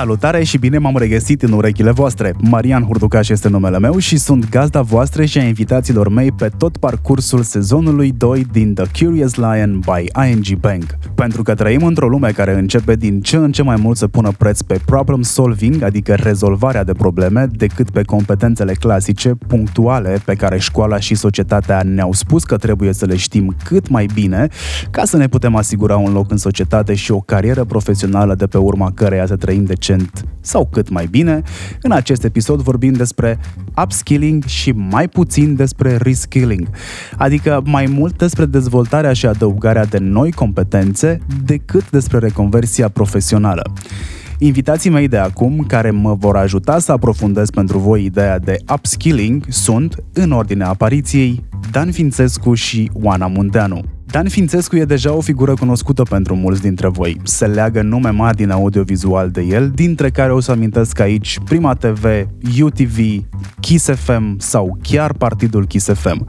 Salutare și bine m-am regăsit în urechile voastre. Marian Hurducaș este numele meu și sunt gazda voastră și a invitațiilor mei pe tot parcursul sezonului 2 din The Curious Lion by ING Bank. Pentru că trăim într-o lume care începe din ce în ce mai mult să pună preț pe problem solving, adică rezolvarea de probleme, decât pe competențele clasice, punctuale, pe care școala și societatea ne-au spus că trebuie să le știm cât mai bine, ca să ne putem asigura un loc în societate și o carieră profesională de pe urma căreia să trăim decent sau cât mai bine, în acest episod vorbim despre upskilling și mai puțin despre reskilling, adică mai mult despre dezvoltarea și adăugarea de noi competențe decât despre reconversia profesională. Invitații mei de acum, care mă vor ajuta să aprofundez pentru voi ideea de upskilling, sunt, în ordinea apariției, Dan Fințescu și Oana Munteanu. Dan Fințescu e deja o figură cunoscută pentru mulți dintre voi. Se leagă nume mari din audiovizual de el, dintre care o să amintesc aici Prima TV, UTV, Kiss FM sau chiar Partidul Kiss FM.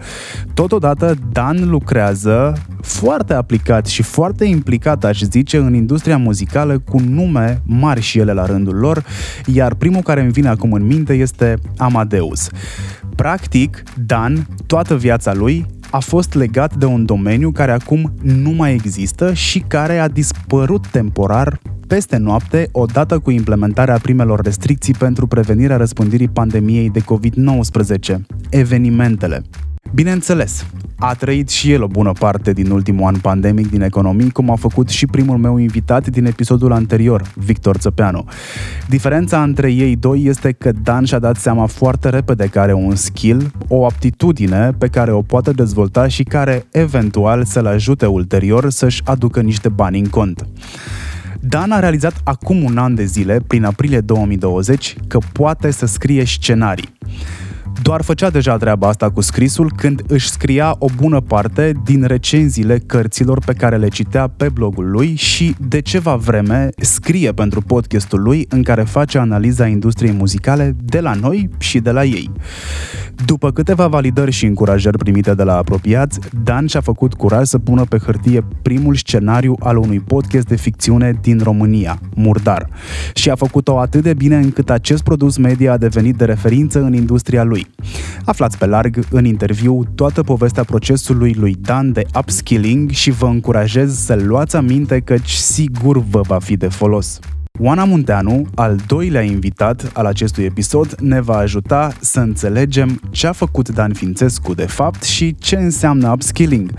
Totodată, Dan lucrează foarte aplicat și foarte implicat, aș zice, în industria muzicală cu nume mari și ele la rândul lor, iar primul care îmi vine acum în minte este Amadeus. Practic, Dan, toată viața lui, a fost legat de un domeniu care acum nu mai există și care a dispărut temporar peste noapte, odată cu implementarea primelor restricții pentru prevenirea răspândirii pandemiei de COVID-19, evenimentele. Bineînțeles, a trăit și el o bună parte din ultimul an pandemic din economii, cum a făcut și primul meu invitat din episodul anterior, Victor Țăpeanu. Diferența între ei doi este că Dan și-a dat seama foarte repede că are un skill, o aptitudine pe care o poate dezvolta și care eventual să-l ajute ulterior să-și aducă niște bani în cont. Dan a realizat acum un an de zile, prin aprilie 2020, că poate să scrie scenarii doar făcea deja treaba asta cu scrisul când își scria o bună parte din recenziile cărților pe care le citea pe blogul lui și de ceva vreme scrie pentru podcastul lui în care face analiza industriei muzicale de la noi și de la ei. După câteva validări și încurajări primite de la apropiați, Dan și-a făcut curaj să pună pe hârtie primul scenariu al unui podcast de ficțiune din România, Murdar. Și a făcut-o atât de bine încât acest produs media a devenit de referință în industria lui. Aflați pe larg în interviu toată povestea procesului lui Dan de upskilling și vă încurajez să luați aminte căci sigur vă va fi de folos. Oana Munteanu, al doilea invitat al acestui episod, ne va ajuta să înțelegem ce a făcut Dan Fințescu de fapt și ce înseamnă upskilling.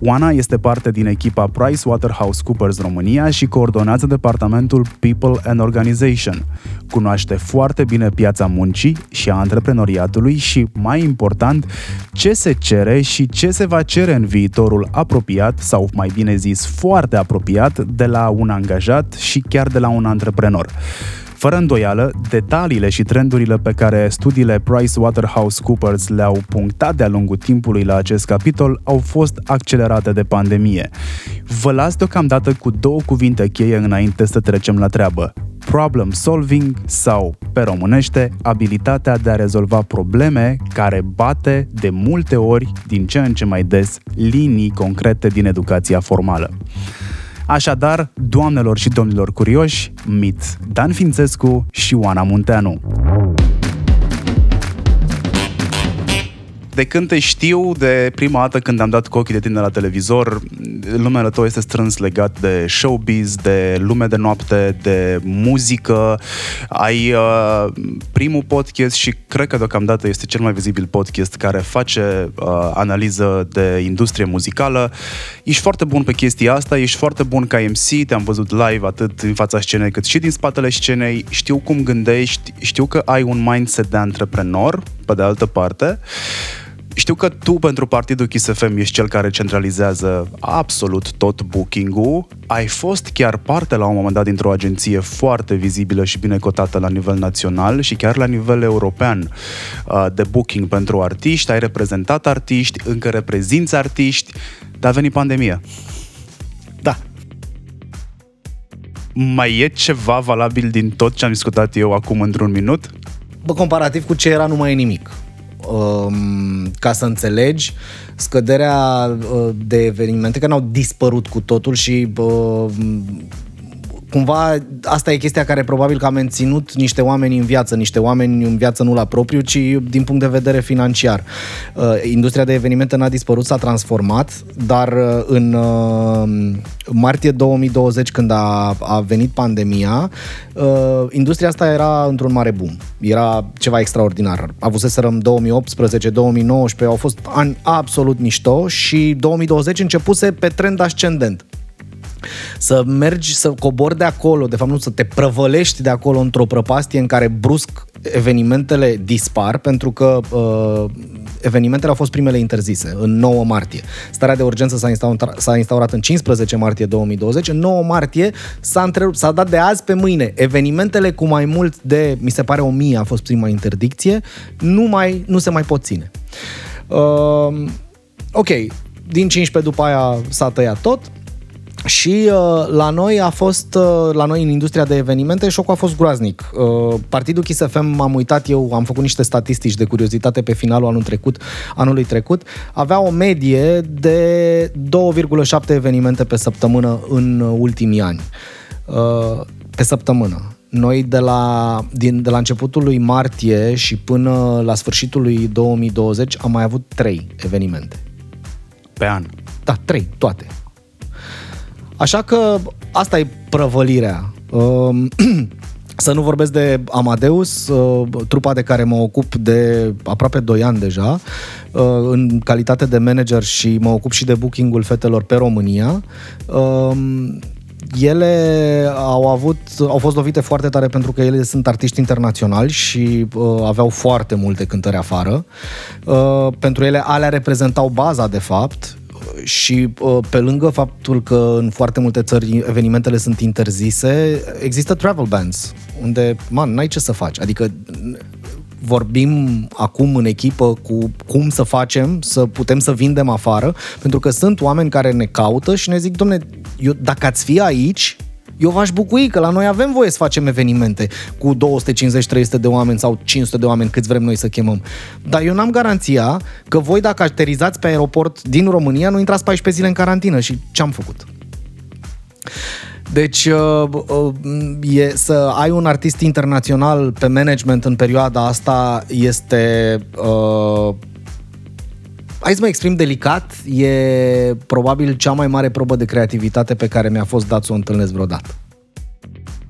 Oana este parte din echipa PricewaterhouseCoopers România și coordonează departamentul People and Organization. Cunoaște foarte bine piața muncii și a antreprenoriatului și, mai important, ce se cere și ce se va cere în viitorul apropiat sau, mai bine zis, foarte apropiat de la un angajat și chiar de la un antreprenor. Fără îndoială, detaliile și trendurile pe care studiile PricewaterhouseCoopers le-au punctat de-a lungul timpului la acest capitol au fost accelerate de pandemie. Vă las deocamdată cu două cuvinte cheie înainte să trecem la treabă. Problem solving sau, pe românește, abilitatea de a rezolva probleme care bate de multe ori, din ce în ce mai des, linii concrete din educația formală. Așadar, doamnelor și domnilor curioși, mit Dan Fințescu și Oana Munteanu. De când te știu, de prima dată când am dat cu ochii de tine la televizor, lumea tău este strâns legat de showbiz, de lume de noapte, de muzică. Ai uh, primul podcast și cred că deocamdată este cel mai vizibil podcast care face uh, analiză de industrie muzicală. Ești foarte bun pe chestia asta, ești foarte bun ca MC, te-am văzut live atât în fața scenei cât și din spatele scenei. Știu cum gândești, știu că ai un mindset de antreprenor, pe de altă parte. Știu că tu pentru partidul Kiss FM ești cel care centralizează absolut tot booking-ul. Ai fost chiar parte la un moment dat dintr-o agenție foarte vizibilă și bine cotată la nivel național și chiar la nivel european uh, de booking pentru artiști. Ai reprezentat artiști, încă reprezinți artiști, dar a venit pandemia. Da. Mai e ceva valabil din tot ce am discutat eu acum într-un minut? Bă, comparativ cu ce era, nu mai e nimic. Um, ca să înțelegi scăderea uh, de evenimente care n-au dispărut cu totul și uh, cumva asta e chestia care probabil că a menținut niște oameni în viață, niște oameni în viață nu la propriu, ci din punct de vedere financiar. Uh, industria de evenimente n-a dispărut, s-a transformat, dar uh, în uh, martie 2020, când a, a venit pandemia, uh, industria asta era într-un mare boom. Era ceva extraordinar. Avuseserăm 2018-2019, au fost ani absolut mișto și 2020 începuse pe trend ascendent să mergi, să cobori de acolo, de fapt nu, să te prăvălești de acolo într-o prăpastie în care brusc evenimentele dispar pentru că uh, evenimentele au fost primele interzise în 9 martie. Starea de urgență s-a instaurat, s-a instaurat în 15 martie 2020. În 9 martie s-a, întrerupt, s-a dat de azi pe mâine. Evenimentele cu mai mult de, mi se pare, 1000 a fost prima interdicție, nu, mai, nu se mai pot ține. Uh, ok, din 15 după aia s-a tăiat tot, și uh, la noi a fost, uh, la noi în industria de evenimente, șocul a fost groaznic. Uh, Partidul Kiss FM, am uitat eu, am făcut niște statistici de curiozitate pe finalul anul trecut, anului trecut, avea o medie de 2,7 evenimente pe săptămână în ultimii ani. Uh, pe săptămână. Noi de la, din, de la începutul lui martie și până la sfârșitul lui 2020 am mai avut 3 evenimente. Pe an? Da, 3, toate. Așa că asta e prăvălirea. Um, să nu vorbesc de Amadeus, uh, trupa de care mă ocup de aproape 2 ani deja, uh, în calitate de manager și mă ocup și de bookingul fetelor pe România. Um, ele au avut, au fost lovite foarte tare pentru că ele sunt artiști internaționali și uh, aveau foarte multe cântări afară. Uh, pentru ele alea reprezentau baza, de fapt, și uh, pe lângă faptul că în foarte multe țări evenimentele sunt interzise, există travel bans, unde, man, n-ai ce să faci. Adică vorbim acum în echipă cu cum să facem, să putem să vindem afară, pentru că sunt oameni care ne caută și ne zic, domne, eu, dacă ați fi aici, eu v-aș bucui că la noi avem voie să facem evenimente cu 250-300 de oameni sau 500 de oameni, câți vrem noi să chemăm. Dar eu n-am garanția că voi, dacă aterizați pe aeroport din România, nu intrați 14 zile în carantină. Și ce am făcut? Deci, uh, uh, e, să ai un artist internațional pe management în perioada asta este uh, hai să mă exprim delicat, e probabil cea mai mare probă de creativitate pe care mi-a fost dat să o întâlnesc vreodată.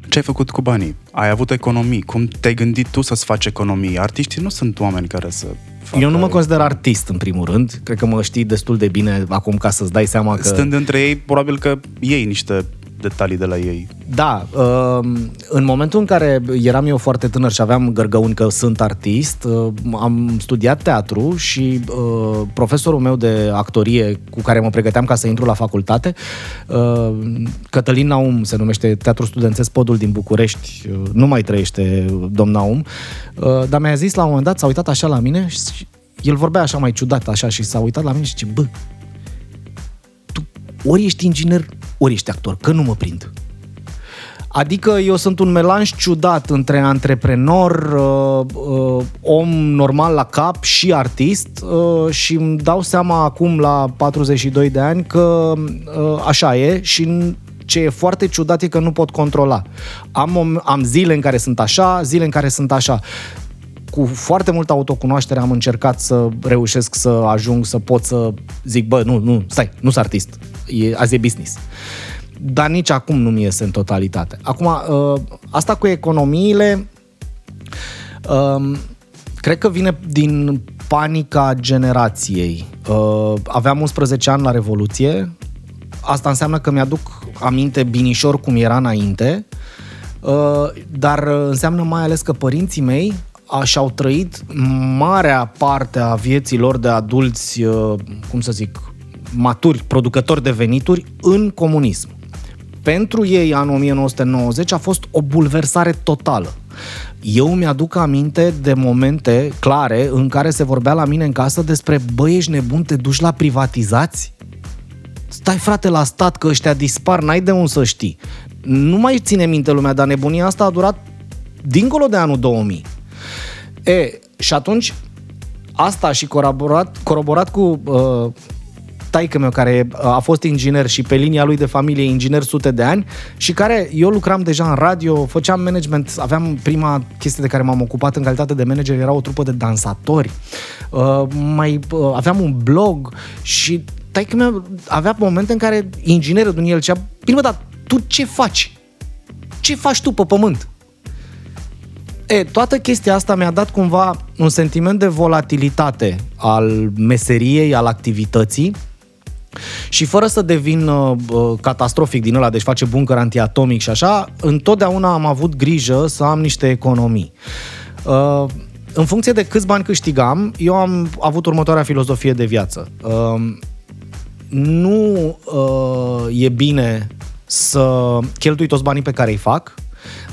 Ce ai făcut cu banii? Ai avut economii? Cum te-ai gândit tu să-ți faci economii? Artiștii nu sunt oameni care să facă... Eu nu mă consider artist, în primul rând. Cred că mă știi destul de bine acum ca să-ți dai seama că... Stând între ei, probabil că iei niște detalii de la ei. Da, um, în momentul în care eram eu foarte tânăr și aveam gărgăuni că sunt artist, uh, am studiat teatru și uh, profesorul meu de actorie cu care mă pregăteam ca să intru la facultate, uh, Cătălin Naum se numește Teatru Studențesc Podul din București, nu mai trăiește domn Naum, dar mi-a zis la un moment dat, s-a uitat așa la mine și el vorbea așa mai ciudat așa și s-a uitat la mine și zice, bă, tu ori ești inginer, ori ești actor, că nu mă prind. Adică eu sunt un melanj ciudat între antreprenor, uh, uh, om normal la cap și artist uh, și îmi dau seama acum la 42 de ani că uh, așa e și ce e foarte ciudat e că nu pot controla. Am, am zile în care sunt așa, zile în care sunt așa. Cu foarte multă autocunoaștere am încercat să reușesc să ajung să pot să zic, bă, nu, nu, stai, nu sunt artist, e, azi e business. Uh, dar nici acum nu mi iese în totalitate. Acum, uh, asta cu economiile, um, cred că vine din panica generației. Uh, aveam 11 ani la Revoluție, asta înseamnă că mi-aduc aminte binișor cum era înainte, uh, dar înseamnă mai ales că părinții mei și-au trăit marea parte a vieții lor de adulți, cum să zic, maturi, producători de venituri în comunism pentru ei anul 1990 a fost o bulversare totală. Eu mi-aduc aminte de momente clare în care se vorbea la mine în casă despre băi, ești nebun, te duci la privatizați? Stai frate la stat că ăștia dispar, n-ai de unde să știi. Nu mai ține minte lumea, dar nebunia asta a durat dincolo de anul 2000. E, și atunci asta și coroborat, coroborat cu uh, taică meu care a fost inginer și pe linia lui de familie inginer sute de ani și care eu lucram deja în radio, făceam management, aveam prima chestie de care m-am ocupat în calitate de manager, era o trupă de dansatori. Uh, mai uh, aveam un blog și taică meu avea momente în care inginerul din el cea, bine dar tu ce faci? Ce faci tu pe pământ? E, toată chestia asta mi-a dat cumva un sentiment de volatilitate al meseriei, al activității și fără să devin uh, uh, catastrofic din ăla, deci face buncăr antiatomic și așa, întotdeauna am avut grijă să am niște economii. Uh, în funcție de câți bani câștigam, eu am avut următoarea filozofie de viață. Uh, nu uh, e bine să cheltui toți banii pe care îi fac,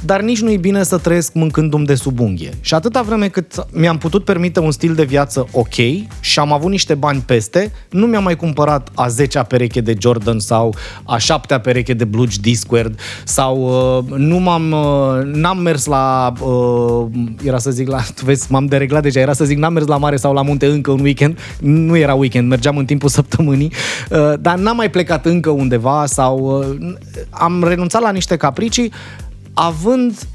dar nici nu e bine să trăiesc mâncându-mi de sub unghie. Și atâta vreme cât mi-am putut permite un stil de viață ok și am avut niște bani peste, nu mi-am mai cumpărat a 10-a pereche de Jordan sau a 7-a pereche de Bluge Discworld sau uh, nu m-am, uh, n-am mers la, uh, era să zic la, tu vezi, m-am dereglat deja, era să zic n-am mers la mare sau la munte încă un weekend, nu era weekend, mergeam în timpul săptămânii, uh, dar n-am mai plecat încă undeva sau uh, am renunțat la niște capricii având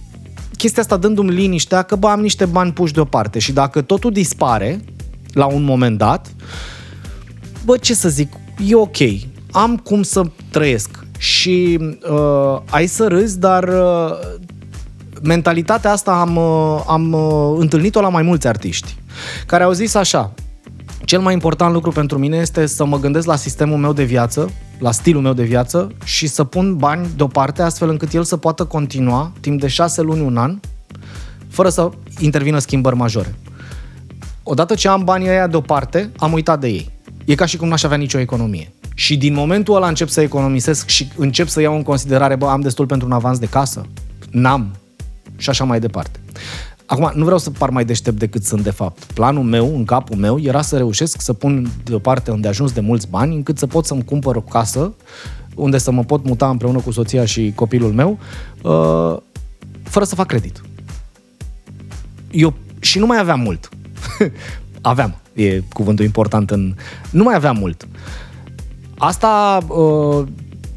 chestia asta dându-mi liniștea că bă, am niște bani puși deoparte și dacă totul dispare la un moment dat, bă, ce să zic, e ok, am cum să trăiesc. Și uh, ai să râzi, dar uh, mentalitatea asta am, uh, am uh, întâlnit-o la mai mulți artiști care au zis așa, cel mai important lucru pentru mine este să mă gândesc la sistemul meu de viață, la stilul meu de viață și să pun bani deoparte astfel încât el să poată continua timp de șase luni, un an, fără să intervină schimbări majore. Odată ce am banii ăia deoparte, am uitat de ei. E ca și cum n-aș avea nicio economie. Și din momentul ăla încep să economisesc și încep să iau în considerare, bă, am destul pentru un avans de casă? N-am. Și așa mai departe. Acum, nu vreau să par mai deștept decât sunt de fapt. Planul meu, în capul meu, era să reușesc să pun deoparte unde ajuns de mulți bani, încât să pot să-mi cumpăr o casă unde să mă pot muta împreună cu soția și copilul meu, uh, fără să fac credit. Eu și nu mai aveam mult. aveam, e cuvântul important în... Nu mai aveam mult. Asta uh,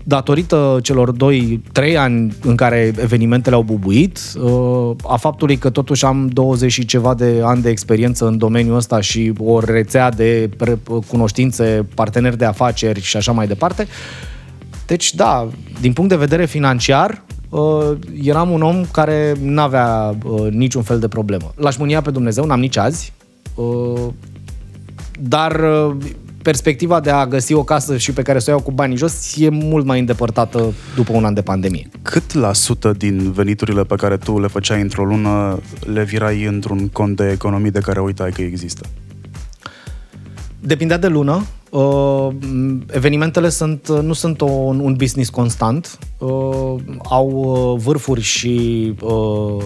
datorită celor doi, trei ani în care evenimentele au bubuit, uh, a faptului că totuși am 20 și ceva de ani de experiență în domeniul ăsta și o rețea de cunoștințe, parteneri de afaceri și așa mai departe. Deci, da, din punct de vedere financiar, uh, eram un om care nu avea uh, niciun fel de problemă. L-aș mânia pe Dumnezeu, n-am nici azi, dar perspectiva de a găsi o casă și pe care să o iau cu banii jos e mult mai îndepărtată după un an de pandemie. Cât la sută din veniturile pe care tu le făceai într-o lună le virai într-un cont de economii de care uitai că există? Depindea de lună. Uh, evenimentele sunt, nu sunt o, un business constant. Uh, au uh, vârfuri și uh,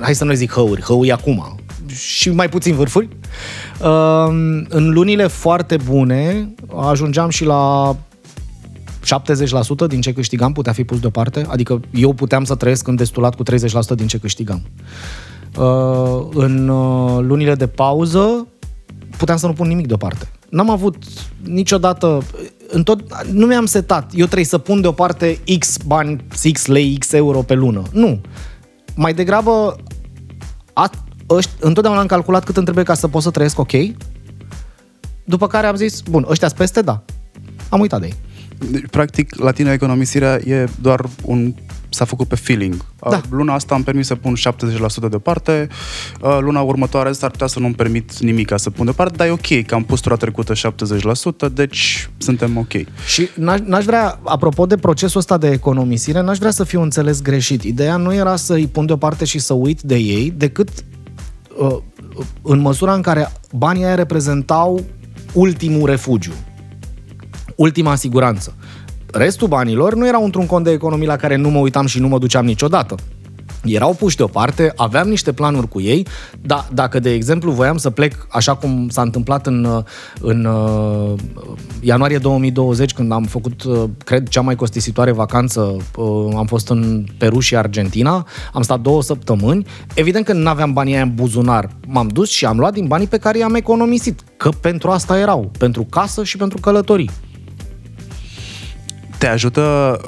hai să nu zic hăuri, hăui acum, și mai puțin vârfuri. În lunile foarte bune ajungeam și la 70% din ce câștigam putea fi pus deoparte, adică eu puteam să trăiesc în destulat cu 30% din ce câștigam. În uh, lunile de pauză puteam să nu pun nimic deoparte. N-am avut niciodată, în tot, nu mi-am setat, eu trebuie să pun deoparte X bani, X lei, X euro pe lună. Nu. Mai degrabă ăști, întotdeauna am calculat cât îmi trebuie ca să pot să trăiesc ok. După care am zis, bun, ăștia peste, da. Am uitat de ei. Deci, practic, la tine economisirea e doar un s-a făcut pe feeling. Da. Luna asta am permis să pun 70% deoparte, luna următoare s-ar putea să nu-mi permit nimic ca să pun deoparte, dar e ok, că am pus tura trecută 70%, deci suntem ok. Și n-aș, n-aș vrea, apropo de procesul ăsta de economisire, n-aș vrea să fiu înțeles greșit. Ideea nu era să îi pun deoparte și să uit de ei, decât Uh, în măsura în care banii aia reprezentau ultimul refugiu, ultima siguranță. Restul banilor nu erau într-un cont de economii la care nu mă uitam și nu mă duceam niciodată. Erau puși deoparte, aveam niște planuri cu ei, dar dacă, de exemplu, voiam să plec, așa cum s-a întâmplat în, în uh, ianuarie 2020, când am făcut, uh, cred, cea mai costisitoare vacanță, uh, am fost în Peru și Argentina, am stat două săptămâni, evident că nu aveam banii aia în buzunar, m-am dus și am luat din banii pe care i-am economisit, că pentru asta erau, pentru casă și pentru călătorii. Te ajută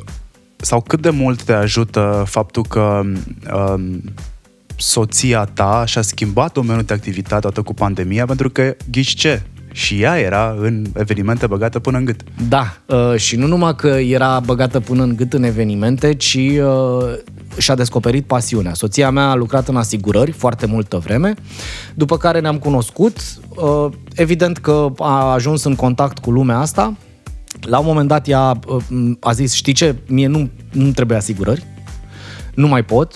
sau cât de mult te ajută faptul că um, soția ta și-a schimbat domeniul de activitate toată cu pandemia pentru că, ghiși ce, și ea era în evenimente băgată până în gât. Da, uh, și nu numai că era băgată până în gât în evenimente, ci uh, și-a descoperit pasiunea. Soția mea a lucrat în asigurări foarte multă vreme, după care ne-am cunoscut. Uh, evident că a ajuns în contact cu lumea asta la un moment dat ea uh, a zis, știi ce, mie nu, nu trebuie asigurări, nu mai pot,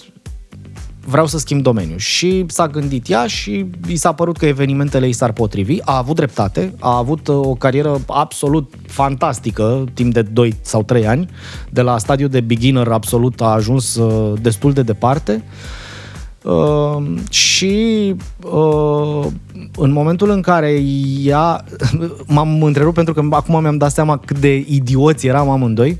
vreau să schimb domeniu. Și s-a gândit ea și i s-a părut că evenimentele i s-ar potrivi. A avut dreptate, a avut uh, o carieră absolut fantastică, timp de 2 sau 3 ani. De la stadiu de beginner absolut a ajuns uh, destul de departe. Uh, și uh, în momentul în care ea m-am întrerupt pentru că acum mi-am dat seama cât de idioți eram amândoi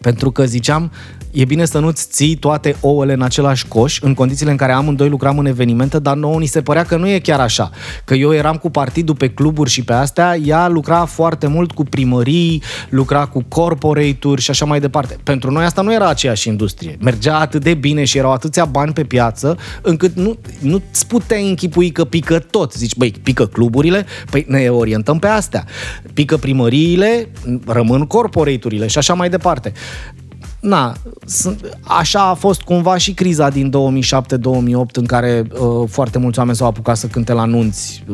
pentru că ziceam e bine să nu-ți ții toate ouăle în același coș, în condițiile în care amândoi lucram în evenimente, dar nouă ni se părea că nu e chiar așa. Că eu eram cu partidul pe cluburi și pe astea, ea lucra foarte mult cu primării, lucra cu corporate-uri și așa mai departe. Pentru noi asta nu era aceeași industrie. Mergea atât de bine și erau atâția bani pe piață, încât nu, nu-ți puteai închipui că pică tot. Zici, băi, pică cluburile, păi ne orientăm pe astea. Pică primăriile, rămân corporate-urile și așa mai departe na, așa a fost cumva și criza din 2007-2008 în care uh, foarte mulți oameni s-au apucat să cânte la nunți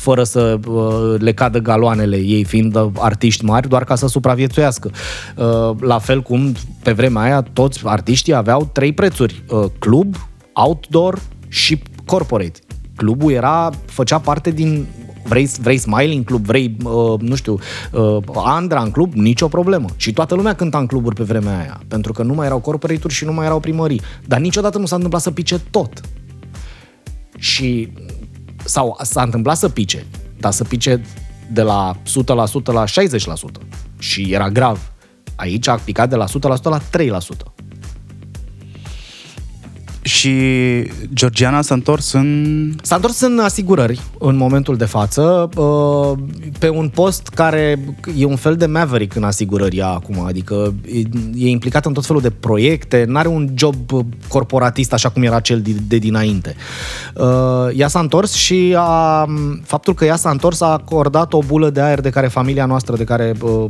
fără să uh, le cadă galoanele, ei fiind uh, artiști mari, doar ca să supraviețuiască. Uh, la fel cum pe vremea aia toți artiștii aveau trei prețuri, uh, club, outdoor și corporate. Clubul era, făcea parte din vrei, vrei Smiling Club, vrei, uh, nu știu, uh, Andra în club, nicio problemă. Și toată lumea cânta în cluburi pe vremea aia, pentru că nu mai erau corporate și nu mai erau primării. Dar niciodată nu s-a întâmplat să pice tot. Și sau s-a întâmplat să pice, dar să pice de la 100% la 60%. Și era grav. Aici a picat de la 100% la 3%. Și Georgiana s-a întors în... S-a întors în asigurări în momentul de față, uh, pe un post care e un fel de maverick în asigurări acum, adică e implicat în tot felul de proiecte, n-are un job corporatist așa cum era cel de dinainte. Uh, ea s-a întors și a, faptul că ea s-a întors a acordat o bulă de aer de care familia noastră, de care uh,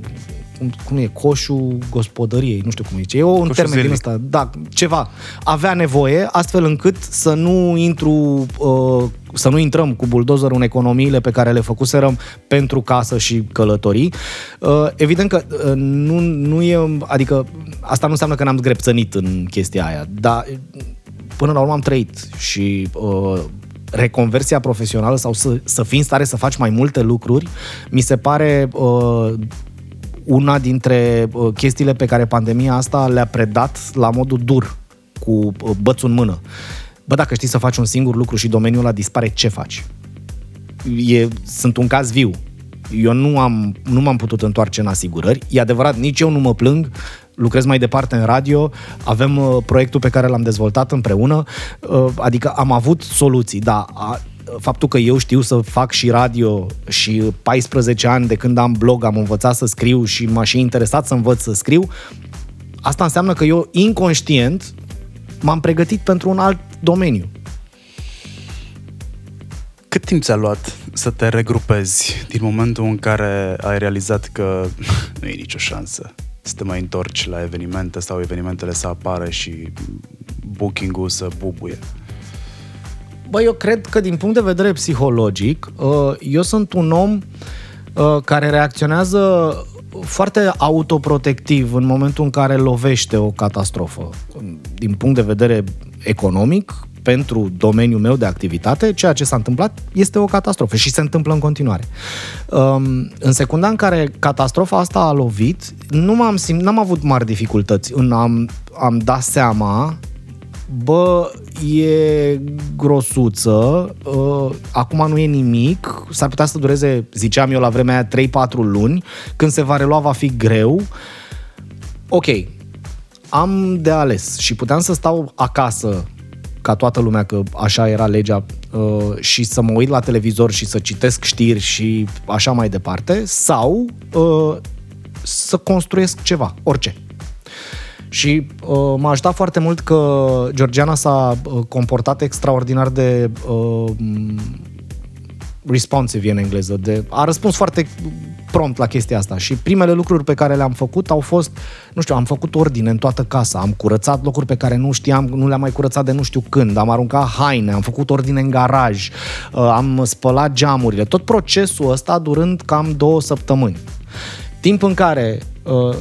cum, cum e, coșul gospodăriei, nu știu cum e, e un Coșul termen din ăsta, da, ceva. Avea nevoie astfel încât să nu intru, uh, să nu intrăm cu buldozerul în economiile pe care le făcuserăm pentru casă și călătorii. Uh, evident că uh, nu, nu e, adică asta nu înseamnă că n-am zgrepțănit în chestia aia, dar până la urmă am trăit și uh, reconversia profesională sau să, să fii în stare să faci mai multe lucruri, mi se pare uh, una dintre uh, chestiile pe care pandemia asta le-a predat la modul dur, cu uh, bățul în mână. Bă, dacă știi să faci un singur lucru și domeniul ăla dispare, ce faci? E, sunt un caz viu. Eu nu, am, nu m-am putut întoarce în asigurări. E adevărat, nici eu nu mă plâng, lucrez mai departe în radio, avem uh, proiectul pe care l-am dezvoltat împreună, uh, adică am avut soluții, dar faptul că eu știu să fac și radio și 14 ani de când am blog am învățat să scriu și m-a și interesat să învăț să scriu, asta înseamnă că eu inconștient m-am pregătit pentru un alt domeniu. Cât timp ți-a luat să te regrupezi din momentul în care ai realizat că nu e nicio șansă să te mai întorci la evenimente sau evenimentele să apară și booking-ul să bubuie? Bă, eu cred că din punct de vedere psihologic, uh, eu sunt un om uh, care reacționează foarte autoprotectiv în momentul în care lovește o catastrofă. Din punct de vedere economic, pentru domeniul meu de activitate, ceea ce s-a întâmplat este o catastrofă și se întâmplă în continuare. Um, în secunda în care catastrofa asta a lovit, nu m-am simt, n-am avut mari dificultăți în am, am dat seama Bă, e grosuță, uh, acum nu e nimic, s-ar putea să dureze, ziceam eu la vremea aia, 3-4 luni, când se va relua va fi greu. Ok, am de ales și puteam să stau acasă ca toată lumea, că așa era legea, uh, și să mă uit la televizor și să citesc știri și așa mai departe, sau uh, să construiesc ceva, orice. Și uh, m-a ajutat foarte mult că Georgiana s-a uh, comportat extraordinar de uh, responsive în engleză. De, a răspuns foarte prompt la chestia asta și primele lucruri pe care le-am făcut au fost, nu știu, am făcut ordine în toată casa, am curățat locuri pe care nu știam, nu le-am mai curățat de nu știu când, am aruncat haine, am făcut ordine în garaj, uh, am spălat geamurile, tot procesul ăsta durând cam două săptămâni. Timp în care uh,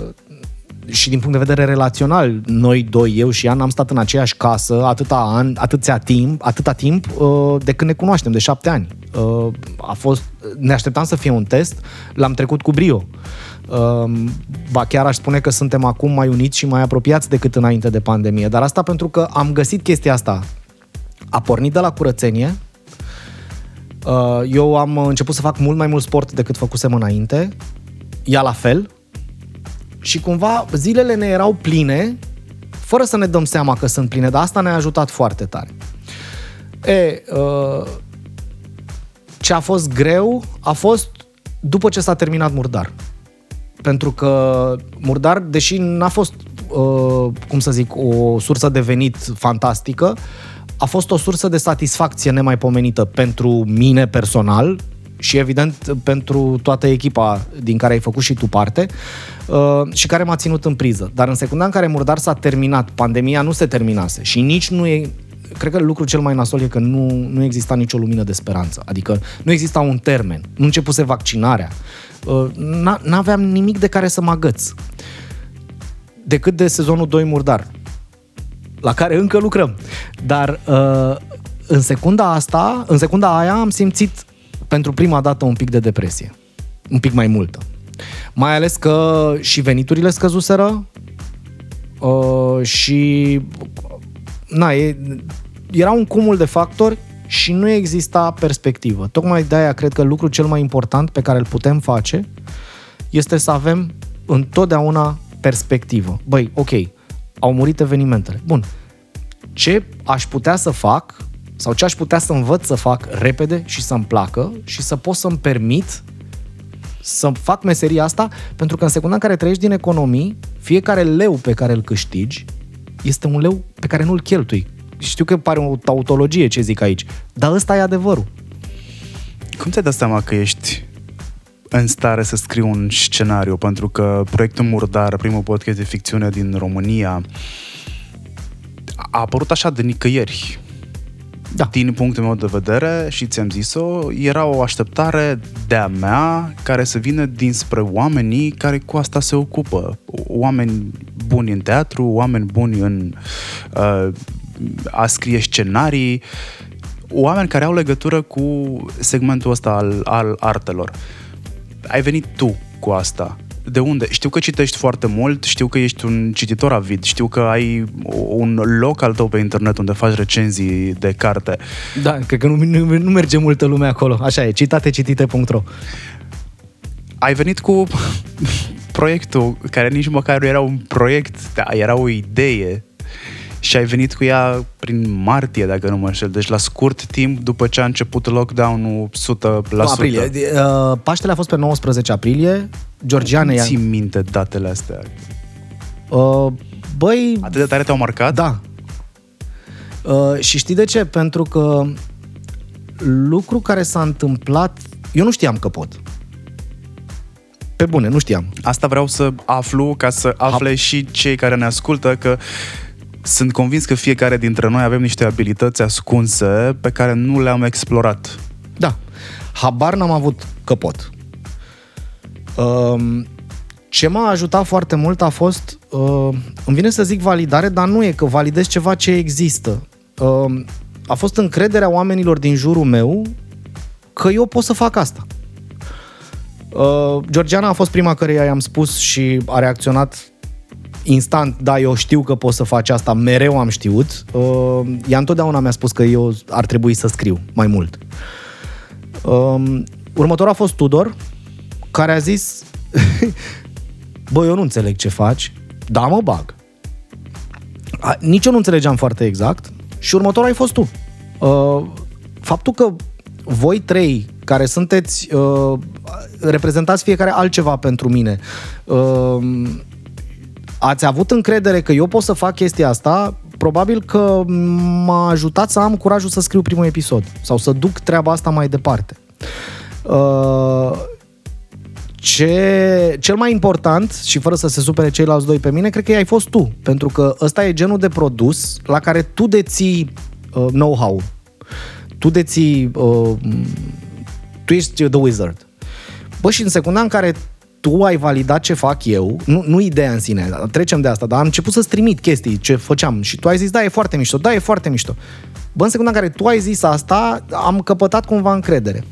și din punct de vedere relațional, noi doi, eu și Ian, am stat în aceeași casă atâta an, atâția timp, atâta timp uh, de când ne cunoaștem, de șapte ani. Uh, a fost, ne așteptam să fie un test, l-am trecut cu brio. Uh, ba chiar aș spune că suntem acum mai uniți și mai apropiați decât înainte de pandemie, dar asta pentru că am găsit chestia asta. A pornit de la curățenie, eu am început să fac mult mai mult sport decât făcusem înainte, ea la fel, și cumva zilele ne erau pline, fără să ne dăm seama că sunt pline, dar asta ne-a ajutat foarte tare. E, uh, ce a fost greu a fost după ce s-a terminat Murdar. Pentru că Murdar, deși n-a fost, uh, cum să zic, o sursă de venit fantastică, a fost o sursă de satisfacție nemaipomenită pentru mine personal, și evident pentru toată echipa din care ai făcut și tu parte uh, și care m-a ținut în priză. Dar în secunda în care Murdar s-a terminat, pandemia nu se terminase și nici nu e cred că lucrul cel mai nasol e că nu, nu exista nicio lumină de speranță. Adică nu exista un termen, nu începuse vaccinarea. Uh, n-aveam nimic de care să mă agăț. Decât de sezonul 2 Murdar, la care încă lucrăm. Dar uh, în secunda asta, în secunda aia am simțit pentru prima dată un pic de depresie. Un pic mai multă. Mai ales că și veniturile scăzuseră uh, și na, e, era un cumul de factori și nu exista perspectivă. Tocmai de aia cred că lucrul cel mai important pe care îl putem face este să avem întotdeauna perspectivă. Băi, ok, au murit evenimentele. Bun, ce aș putea să fac sau ce aș putea să învăț să fac repede și să-mi placă și să pot să-mi permit să fac meseria asta, pentru că în secunda în care trăiești din economii, fiecare leu pe care îl câștigi este un leu pe care nu-l cheltui. Știu că pare o tautologie ce zic aici, dar ăsta e adevărul. Cum ți-ai dat seama că ești în stare să scrii un scenariu? Pentru că proiectul Murdar, primul podcast de ficțiune din România, a apărut așa de nicăieri da. din punctul meu de vedere, și ți-am zis-o, era o așteptare de-a mea care să vină dinspre oamenii care cu asta se ocupă. Oameni buni în teatru, oameni buni în uh, a scrie scenarii, oameni care au legătură cu segmentul ăsta al, al artelor. Ai venit tu cu asta de unde? Știu că citești foarte mult, știu că ești un cititor avid, știu că ai un loc al tău pe internet unde faci recenzii de carte. Da, cred că nu, nu, nu merge multă lume acolo. Așa e, citatecitite.ro Ai venit cu proiectul, care nici măcar nu era un proiect, da, era o idee și ai venit cu ea prin martie, dacă nu mă înșel, deci la scurt timp după ce a început lockdown-ul 100%. No, aprilie. Uh, Paștele a fost pe 19 aprilie, Georgiane... Cum ții minte datele astea? Uh, băi... Atât de tare te-au marcat? Da. Uh, și știi de ce? Pentru că lucru care s-a întâmplat... Eu nu știam că pot. Pe bune, nu știam. Asta vreau să aflu ca să afle ha. și cei care ne ascultă că sunt convins că fiecare dintre noi avem niște abilități ascunse pe care nu le-am explorat. Da. Habar n-am avut că pot. Um, ce m-a ajutat foarte mult a fost, uh, îmi vine să zic validare, dar nu e că validez ceva ce există. Uh, a fost încrederea oamenilor din jurul meu că eu pot să fac asta. Uh, Georgiana a fost prima care i-am spus și a reacționat instant, da, eu știu că pot să faci asta, mereu am știut. Uh, ea întotdeauna mi-a spus că eu ar trebui să scriu mai mult. Uh, următorul a fost Tudor, care a zis bă, eu nu înțeleg ce faci, da, mă bag. A, nici eu nu înțelegeam foarte exact și următorul ai fost tu. Uh, faptul că voi trei care sunteți, uh, reprezentați fiecare altceva pentru mine, uh, ați avut încredere că eu pot să fac chestia asta, probabil că m-a ajutat să am curajul să scriu primul episod sau să duc treaba asta mai departe. Uh, ce, cel mai important, și fără să se supere ceilalți doi pe mine, cred că ai fost tu. Pentru că ăsta e genul de produs la care tu deții uh, know-how. Tu deții... Uh, tu ești the wizard. Bă, și în secunda în care tu ai validat ce fac eu, nu, nu ideea în sine, trecem de asta, dar am început să-ți trimit chestii, ce făceam și tu ai zis, da, e foarte mișto, da, e foarte mișto. Bă, în secunda în care tu ai zis asta, am căpătat cumva încredere.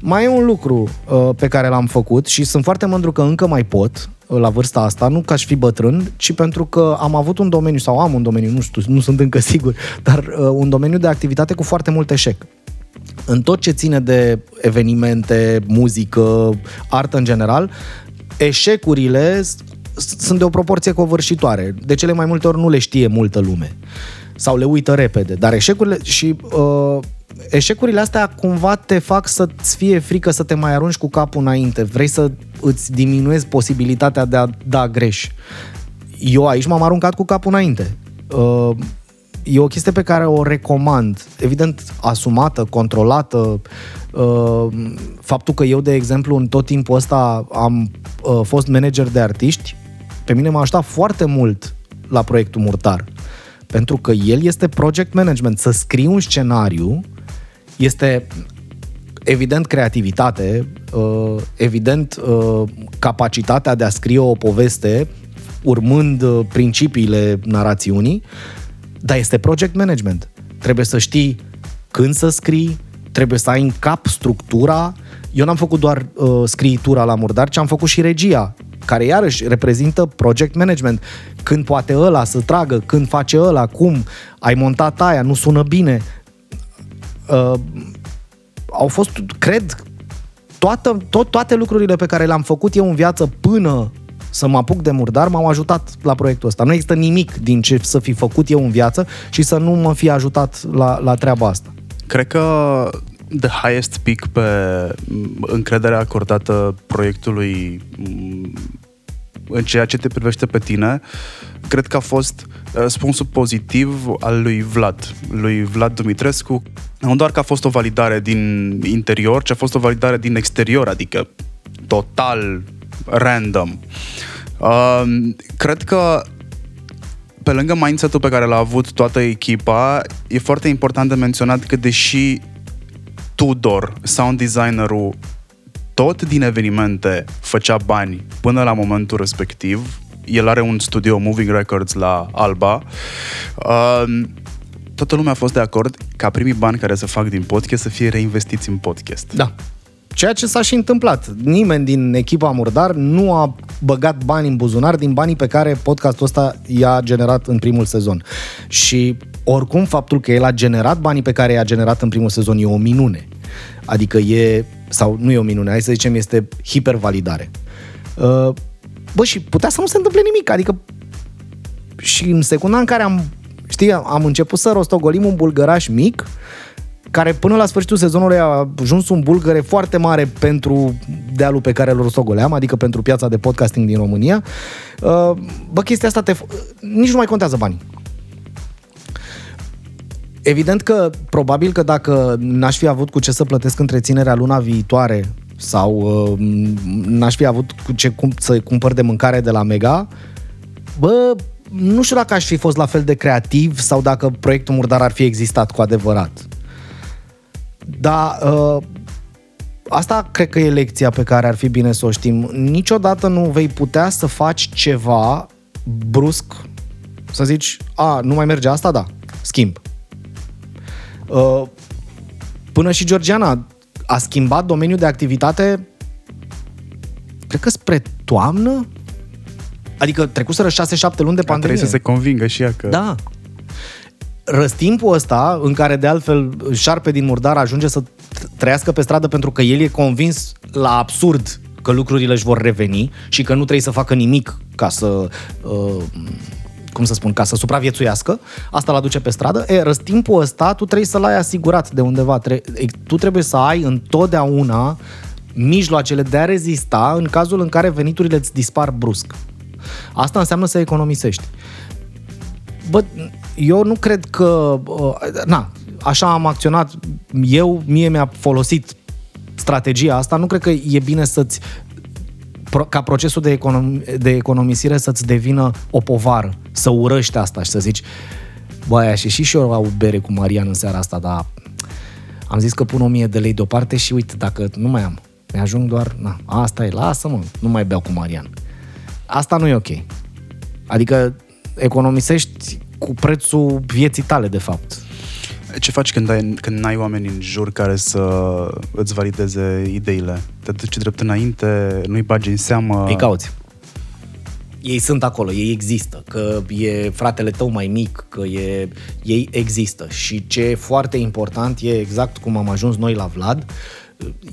Mai e un lucru uh, pe care l-am făcut și sunt foarte mândru că încă mai pot uh, la vârsta asta, nu ca și fi bătrân, ci pentru că am avut un domeniu sau am un domeniu, nu știu, nu sunt încă sigur, dar uh, un domeniu de activitate cu foarte mult eșec în tot ce ține de evenimente, muzică, artă în general, eșecurile sunt de o proporție covârșitoare. De cele mai multe ori nu le știe multă lume sau le uită repede, dar eșecurile și uh, eșecurile astea cumva te fac să-ți fie frică să te mai arunci cu capul înainte. Vrei să îți diminuezi posibilitatea de a da greș. Eu aici m-am aruncat cu capul înainte. Uh, e o chestie pe care o recomand. Evident, asumată, controlată. Uh, faptul că eu, de exemplu, în tot timpul ăsta am uh, fost manager de artiști, pe mine m-a ajutat foarte mult la proiectul Murtar. Pentru că el este project management. Să scrii un scenariu este evident creativitate, uh, evident capacitatea de a scrie o poveste urmând principiile narațiunii, dar este project management. Trebuie să știi când să scrii, trebuie să ai în cap structura. Eu n-am făcut doar uh, scriitura la murdar, ci am făcut și regia, care iarăși reprezintă project management. Când poate ăla să tragă, când face ăla, cum, ai montat aia, nu sună bine. Uh, au fost, cred, toată, tot, toate lucrurile pe care le-am făcut eu în viață până să mă apuc de murdar m-au ajutat la proiectul ăsta. Nu există nimic din ce să fi făcut eu în viață și să nu mă fi ajutat la, la treaba asta. Cred că the highest peak pe încrederea acordată proiectului în ceea ce te privește pe tine, cred că a fost răspunsul pozitiv al lui Vlad, lui Vlad Dumitrescu. Nu doar că a fost o validare din interior, ci a fost o validare din exterior, adică total random. Uh, cred că pe lângă mindset-ul pe care l-a avut toată echipa, e foarte important de menționat că deși Tudor, sound designerul, tot din evenimente făcea bani până la momentul respectiv, el are un studio Moving Records la Alba, uh, toată lumea a fost de acord ca primii bani care se fac din podcast să fie reinvestiți în podcast. Da. Ceea ce s-a și întâmplat. Nimeni din echipa Murdar nu a băgat bani în buzunar din banii pe care podcastul ăsta i-a generat în primul sezon. Și oricum faptul că el a generat banii pe care i-a generat în primul sezon e o minune. Adică e, sau nu e o minune, hai să zicem, este hipervalidare. Uh, bă, și putea să nu se întâmple nimic, adică și în secunda în care am, știi, am început să rostogolim un bulgăraș mic, care până la sfârșitul sezonului a ajuns un bulgăre foarte mare pentru dealul pe care îl rostogoleam, adică pentru piața de podcasting din România. Uh, bă, chestia asta te... nici nu mai contează banii. Evident că, probabil că dacă n-aș fi avut cu ce să plătesc întreținerea luna viitoare sau uh, n-aș fi avut cu ce cum, să cumpăr de mâncare de la Mega, bă, nu știu dacă aș fi fost la fel de creativ sau dacă proiectul Murdar ar fi existat cu adevărat. Dar uh, asta cred că e lecția pe care ar fi bine să o știm. Niciodată nu vei putea să faci ceva brusc, să zici, a, nu mai merge asta, da, schimb. Uh, până și Georgiana a schimbat domeniul de activitate, cred că spre toamnă, Adică trecuseră 6-7 luni de pandemie. Trebuie să se convingă și ea că... Da. Răstimpul ăsta, în care de altfel șarpe din murdar ajunge să trăiască pe stradă pentru că el e convins la absurd că lucrurile își vor reveni și că nu trebuie să facă nimic ca să uh, cum să spun, ca să supraviețuiască, asta l aduce pe stradă, e, răstimpul ăsta tu trebuie să-l ai asigurat de undeva. Tu trebuie să ai întotdeauna mijloacele de a rezista în cazul în care veniturile îți dispar brusc. Asta înseamnă să economisești. Bă, eu nu cred că... Uh, na, așa am acționat eu, mie mi-a folosit strategia asta, nu cred că e bine să-ți ca procesul de, econom- de economisire să-ți devină o povară, să urăști asta și să zici băi, și și eu au bere cu Marian în seara asta, dar am zis că pun 1000 de lei deoparte și uite, dacă nu mai am, mi-ajung doar, na, asta e, lasă-mă, nu mai beau cu Marian. Asta nu e ok. Adică economisești cu prețul vieții tale, de fapt. Ce faci când, ai, când n-ai oameni în jur care să îți valideze ideile? Te duci drept înainte, nu-i bagi în seamă... Îi cauți. Ei sunt acolo, ei există, că e fratele tău mai mic, că e, ei există. Și ce e foarte important e exact cum am ajuns noi la Vlad,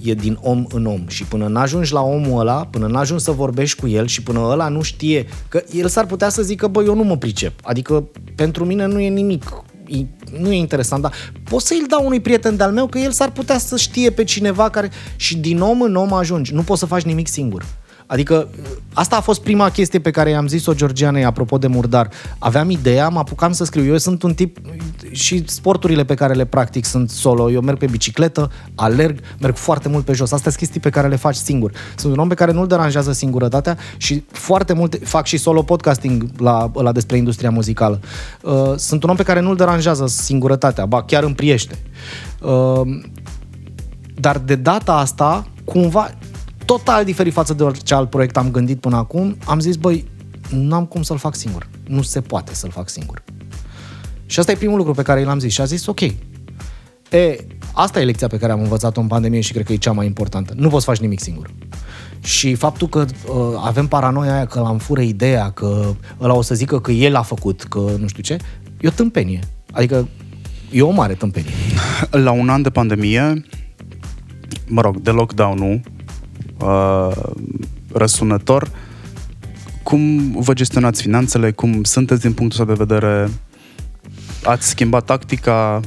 e din om în om și până n-ajungi la omul ăla, până n-ajungi să vorbești cu el și până ăla nu știe, că el s-ar putea să zică, bă, eu nu mă pricep, adică pentru mine nu e nimic, e, nu e interesant, dar pot să-i dau unui prieten de-al meu că el s-ar putea să știe pe cineva care... Și din om în om ajungi, nu poți să faci nimic singur. Adică asta a fost prima chestie pe care i-am zis-o Georgianei apropo de murdar. Aveam ideea, mă apucam să scriu. Eu sunt un tip și sporturile pe care le practic sunt solo. Eu merg pe bicicletă, alerg, merg foarte mult pe jos. Astea sunt chestii pe care le faci singur. Sunt un om pe care nu-l deranjează singurătatea și foarte multe, fac și solo podcasting la, la despre industria muzicală. Uh, sunt un om pe care nu-l deranjează singurătatea, ba chiar îmi priește. Uh, dar de data asta, cumva, total diferit față de orice alt proiect am gândit până acum, am zis, băi, n-am cum să-l fac singur. Nu se poate să-l fac singur. Și asta e primul lucru pe care l-am zis și a zis, ok. E, asta e lecția pe care am învățat-o în pandemie și cred că e cea mai importantă. Nu poți face nimic singur. Și faptul că uh, avem paranoia aia că l-am fură ideea, că ăla o să zică că el a făcut, că nu știu ce, e o tâmpenie. Adică e o mare tâmpenie. La un an de pandemie, mă rog, de lockdown-ul, uh, răsunător. Cum vă gestionați finanțele? Cum sunteți din punctul ăsta de vedere? Ați schimbat tactica?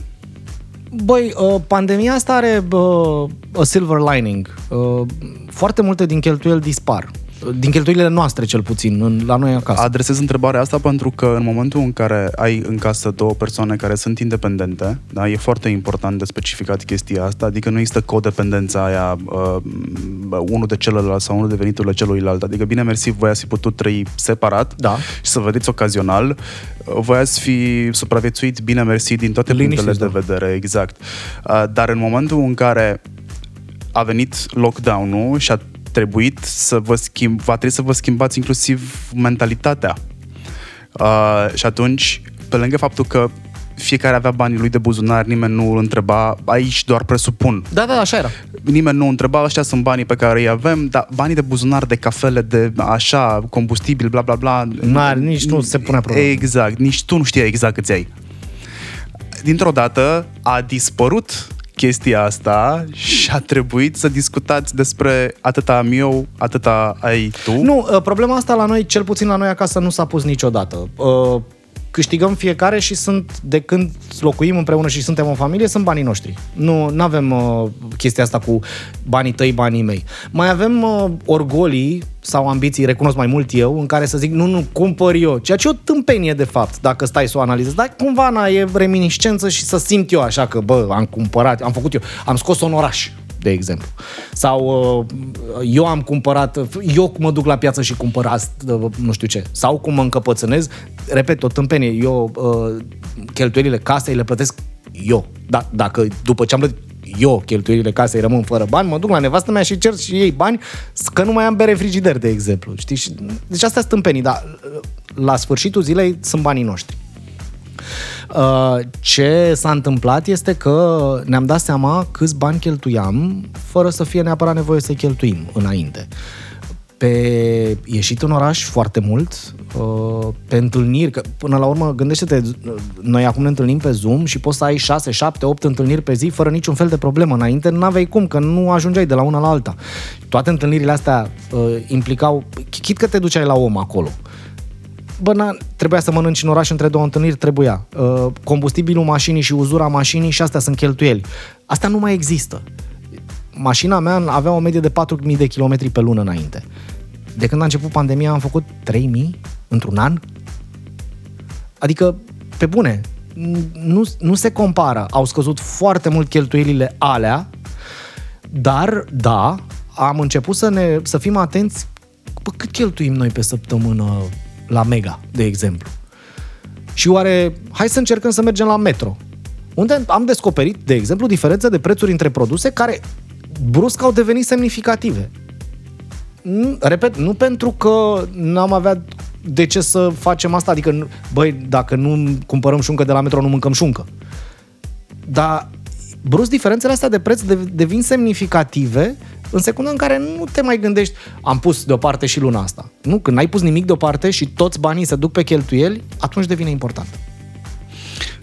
Băi, uh, pandemia asta are uh, a silver lining. Uh, foarte multe din cheltuieli dispar din cheltuielile noastre cel puțin, în, la noi acasă. Adresez întrebarea asta pentru că în momentul în care ai în casă două persoane care sunt independente, da, e foarte important de specificat chestia asta, adică nu există codependența aia uh, unul de celălalt sau unul de veniturile celuilalt. Adică, bine mersi, voi ați fi putut trăi separat da. și să vedeți ocazional. Voi ați fi supraviețuit, bine mersi, din toate Liniștiți, punctele de da. vedere, exact. Uh, dar în momentul în care a venit lockdown-ul și a trebuit să vă schimb, va trebui să vă schimbați inclusiv mentalitatea. Uh, și atunci, pe lângă faptul că fiecare avea banii lui de buzunar, nimeni nu îl întreba, aici doar presupun. Da, da, așa era. Nimeni nu întreba, ăștia sunt banii pe care îi avem, dar banii de buzunar, de cafele, de așa, combustibil, bla bla bla. Nu, nici nu se pune problema. Exact, nici tu nu știai exact câți ai. Dintr-o dată a dispărut chestia asta și a trebuit să discutați despre atâta am eu, atâta ai tu? Nu, uh, problema asta la noi, cel puțin la noi acasă, nu s-a pus niciodată. Uh, câștigăm fiecare și sunt, de când locuim împreună și suntem o familie, sunt banii noștri. Nu avem uh, chestia asta cu banii tăi, banii mei. Mai avem uh, orgolii sau ambiții, recunosc mai mult eu, în care să zic, nu, nu, cumpăr eu. Ceea ce e o tâmpenie, de fapt, dacă stai să o analizezi. Dar cumva na, e reminiscență și să simt eu așa că, bă, am cumpărat, am făcut eu, am scos un oraș de exemplu. Sau uh, eu am cumpărat, eu mă duc la piață și cumpăr asta, uh, nu știu ce. Sau cum mă încăpățânez, repet, o tâmpenie, eu uh, cheltuielile casei le plătesc eu. Da, dacă după ce am plătit eu cheltuielile casei rămân fără bani, mă duc la nevastă mea și cer și ei bani că nu mai am bere frigider, de exemplu. Știi? Deci astea sunt tâmpenii, dar la sfârșitul zilei sunt banii noștri. Uh, ce s-a întâmplat este că ne-am dat seama câți bani cheltuiam fără să fie neapărat nevoie să cheltuim înainte. pe ieșit în oraș foarte mult, uh, pe întâlniri, că până la urmă, gândește-te, noi acum ne întâlnim pe Zoom și poți să ai 6, 7, 8 întâlniri pe zi fără niciun fel de problemă. Înainte nu aveai cum, că nu ajungeai de la una la alta. Toate întâlnirile astea uh, implicau, chit că te duceai la om acolo. Bă, na, trebuia să mănânci în oraș între două întâlniri, trebuia. Uh, combustibilul mașinii și uzura mașinii și astea sunt cheltuieli. Astea nu mai există mașina mea avea o medie de 4.000 de kilometri pe lună înainte. De când a început pandemia am făcut 3.000 într-un an. Adică, pe bune, nu, nu se compară. Au scăzut foarte mult cheltuielile alea, dar, da, am început să, ne, să fim atenți bă, cât cheltuim noi pe săptămână la Mega, de exemplu. Și oare, hai să încercăm să mergem la metro, unde am descoperit, de exemplu, diferențe de prețuri între produse care brusc au devenit semnificative. Repet, nu pentru că n-am avea de ce să facem asta, adică, băi, dacă nu cumpărăm șuncă de la metro, nu mâncăm șuncă. Dar brusc diferențele astea de preț devin semnificative în secunda în care nu te mai gândești, am pus deoparte și luna asta. Nu, când n-ai pus nimic deoparte și toți banii se duc pe cheltuieli, atunci devine important.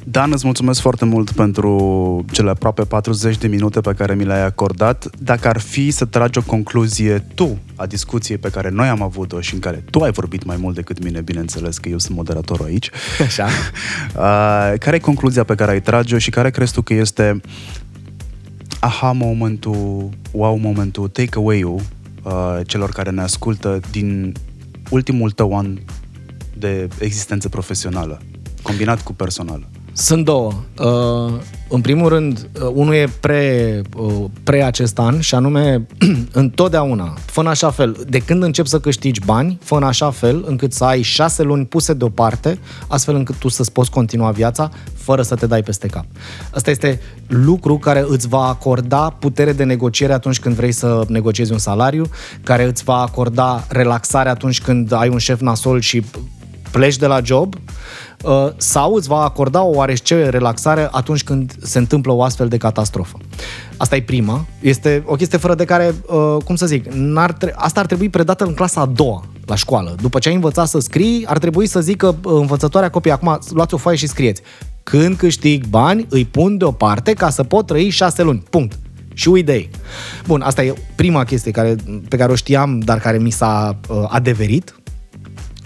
Dan, îți mulțumesc foarte mult pentru cele aproape 40 de minute pe care mi le-ai acordat. Dacă ar fi să tragi o concluzie tu a discuției pe care noi am avut-o și în care tu ai vorbit mai mult decât mine, bineînțeles că eu sunt moderatorul aici. Așa. Uh, care e concluzia pe care ai trage-o și care crezi tu că este aha momentul, wow momentul, take-away-ul uh, celor care ne ascultă din ultimul tău an de existență profesională, combinat cu personală? Sunt două. Uh, în primul rând, uh, unul e pre, uh, pre acest an și anume, întotdeauna, fă în așa fel, de când începi să câștigi bani, fă în așa fel încât să ai șase luni puse deoparte, astfel încât tu să-ți poți continua viața fără să te dai peste cap. Asta este lucru care îți va acorda putere de negociere atunci când vrei să negociezi un salariu, care îți va acorda relaxare atunci când ai un șef nasol și pleci de la job uh, sau îți va acorda o oareșce relaxare atunci când se întâmplă o astfel de catastrofă. Asta e prima. Este o chestie fără de care, uh, cum să zic, n-ar tre- asta ar trebui predată în clasa a doua la școală. După ce ai învățat să scrii, ar trebui să zică uh, învățătoarea copii, acum luați o foaie și scrieți. Când câștig bani, îi pun deoparte ca să pot trăi șase luni. Punct și uite Bun, asta e prima chestie care, pe care o știam, dar care mi s-a uh, adeverit.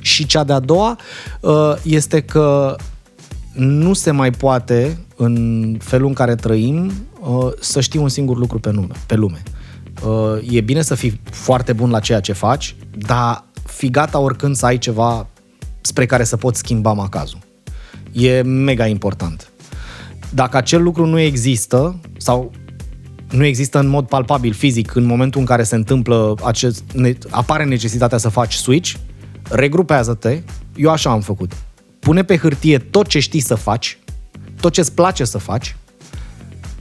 Și cea de-a doua uh, este că nu se mai poate, în felul în care trăim, uh, să știi un singur lucru pe, nume, pe lume. Uh, e bine să fii foarte bun la ceea ce faci, dar fi gata oricând să ai ceva spre care să poți schimba macazul. E mega important. Dacă acel lucru nu există sau nu există în mod palpabil, fizic, în momentul în care se întâmplă acest, apare necesitatea să faci switch, regrupează-te, eu așa am făcut. Pune pe hârtie tot ce știi să faci, tot ce îți place să faci,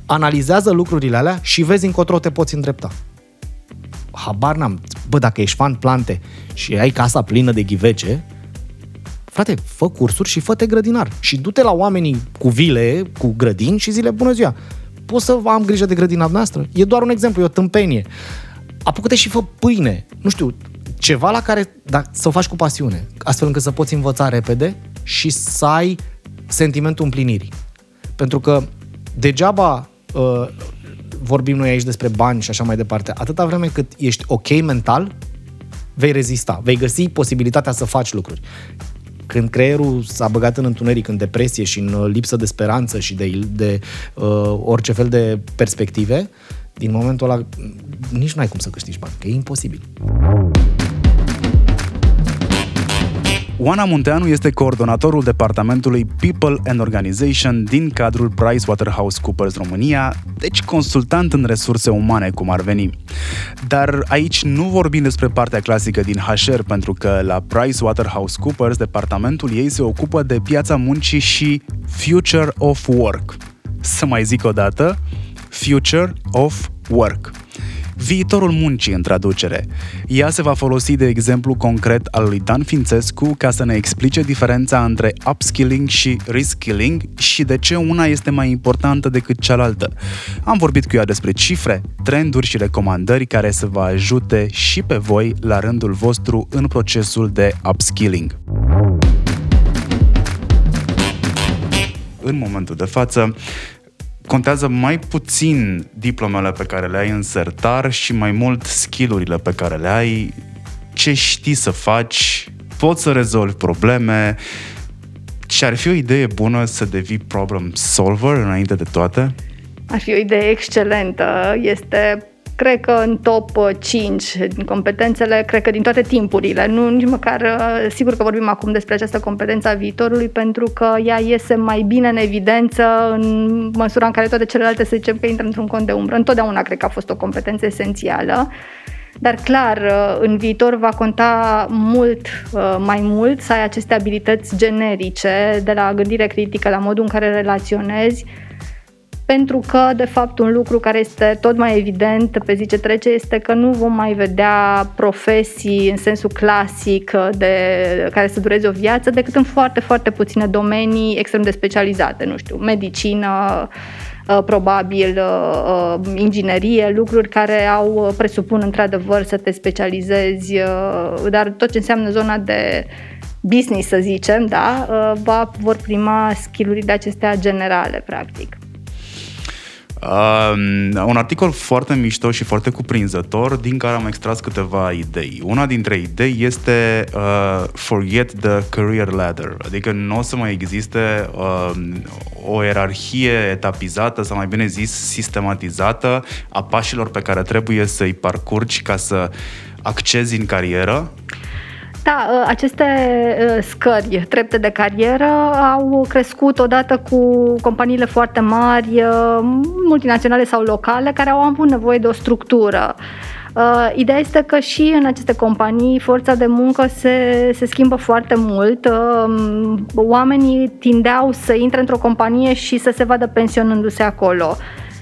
analizează lucrurile alea și vezi încotro te poți îndrepta. Habar n-am. Bă, dacă ești fan plante și ai casa plină de ghivece, frate, fă cursuri și fă-te grădinar. Și du-te la oamenii cu vile, cu grădini și zile bună ziua. Poți să am grijă de grădina noastră? E doar un exemplu, e o tâmpenie. Apucă-te și fă pâine. Nu știu, ceva la care da, să o faci cu pasiune, astfel încât să poți învăța repede și să ai sentimentul împlinirii. Pentru că degeaba uh, vorbim noi aici despre bani și așa mai departe, atâta vreme cât ești ok mental, vei rezista, vei găsi posibilitatea să faci lucruri. Când creierul s-a băgat în întuneric, în depresie și în uh, lipsă de speranță și de, de uh, orice fel de perspective, din momentul ăla nici nu ai cum să câștigi bani, că e imposibil. Oana Munteanu este coordonatorul departamentului People and Organization din cadrul PricewaterhouseCoopers România, deci consultant în resurse umane, cum ar veni. Dar aici nu vorbim despre partea clasică din HR, pentru că la PricewaterhouseCoopers departamentul ei se ocupă de piața muncii și Future of Work. Să mai zic o dată, Future of Work. Viitorul muncii în traducere. Ea se va folosi de exemplu concret al lui Dan Fințescu ca să ne explice diferența între upskilling și reskilling și de ce una este mai importantă decât cealaltă. Am vorbit cu ea despre cifre, trenduri și recomandări care să vă ajute și pe voi la rândul vostru în procesul de upskilling. În momentul de față, contează mai puțin diplomele pe care le ai în sertar și mai mult skillurile pe care le ai, ce știi să faci, poți să rezolvi probleme și ar fi o idee bună să devii problem solver înainte de toate? Ar fi o idee excelentă. Este cred că în top 5 din competențele, cred că din toate timpurile. Nu nici măcar, uh, sigur că vorbim acum despre această competență a viitorului, pentru că ea iese mai bine în evidență în măsura în care toate celelalte, să zicem că intră într-un cont de umbră. Întotdeauna cred că a fost o competență esențială. Dar clar, uh, în viitor va conta mult uh, mai mult să ai aceste abilități generice, de la gândire critică, la modul în care relaționezi, pentru că, de fapt, un lucru care este tot mai evident pe zi ce trece este că nu vom mai vedea profesii în sensul clasic de, care să dureze o viață decât în foarte, foarte puține domenii extrem de specializate, nu știu, medicină, uh, probabil uh, uh, inginerie, lucruri care au presupun într-adevăr să te specializezi, dar tot ce înseamnă zona de business, să zicem, da, va, vor prima skill-urile acestea generale, practic. Uh, un articol foarte mișto și foarte cuprinzător din care am extras câteva idei. Una dintre idei este uh, Forget the Career Ladder, adică nu o să mai existe uh, o ierarhie etapizată sau mai bine zis sistematizată a pașilor pe care trebuie să-i parcurgi ca să accezi în carieră da, ă, aceste ă, scări trepte de carieră au crescut odată cu companiile foarte mari, ă, multinaționale sau locale, care au avut nevoie de o structură. Uh, ideea este că și în aceste companii forța de muncă se, se schimbă foarte mult. Uh, oamenii tindeau să intre într-o companie și să se vadă pensionându-se acolo.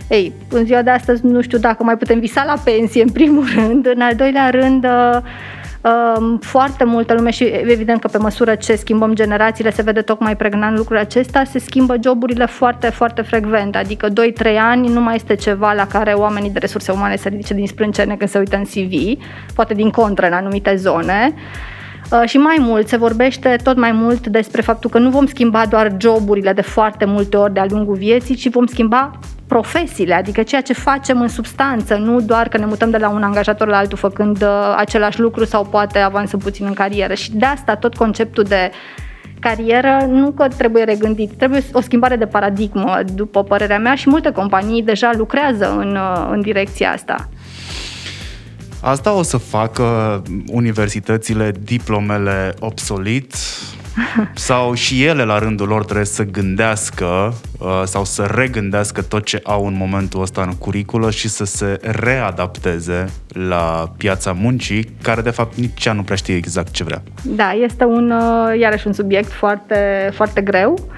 Ei, în ziua de astăzi nu știu dacă mai putem visa la pensie, în primul rând. În al doilea rând, uh, foarte multă lume și evident că pe măsură ce schimbăm generațiile se vede tocmai pregnant lucrul acesta, se schimbă joburile foarte, foarte frecvent, adică 2-3 ani nu mai este ceva la care oamenii de resurse umane se ridice din sprâncene când se uită în CV, poate din contră în anumite zone. Uh, și mai mult, se vorbește tot mai mult despre faptul că nu vom schimba doar joburile de foarte multe ori de-a lungul vieții, ci vom schimba profesiile, adică ceea ce facem în substanță, nu doar că ne mutăm de la un angajator la altul făcând uh, același lucru sau poate avansăm puțin în carieră. Și de asta tot conceptul de carieră nu că trebuie regândit, trebuie o schimbare de paradigmă, după părerea mea, și multe companii deja lucrează în, uh, în direcția asta. Asta o să facă universitățile diplomele obsolit sau și ele la rândul lor trebuie să gândească uh, sau să regândească tot ce au în momentul ăsta în curiculă și să se readapteze la piața muncii, care de fapt nici ea nu prea știe exact ce vrea. Da, este un, uh, iarăși un subiect foarte, foarte greu.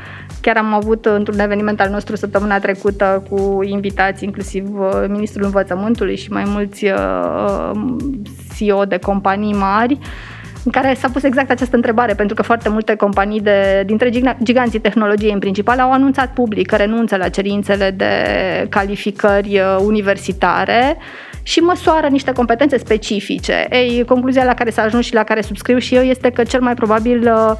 Chiar am avut într-un eveniment al nostru săptămâna trecută cu invitați, inclusiv uh, Ministrul Învățământului și mai mulți CEO de companii mari, în care s-a pus exact această întrebare, pentru că foarte multe companii de, dintre giganții tehnologiei în principal au anunțat public că renunță la cerințele de calificări uh, universitare și măsoară niște competențe specifice. Ei, concluzia la care s-a ajuns și la care subscriu și eu este că cel mai probabil uh,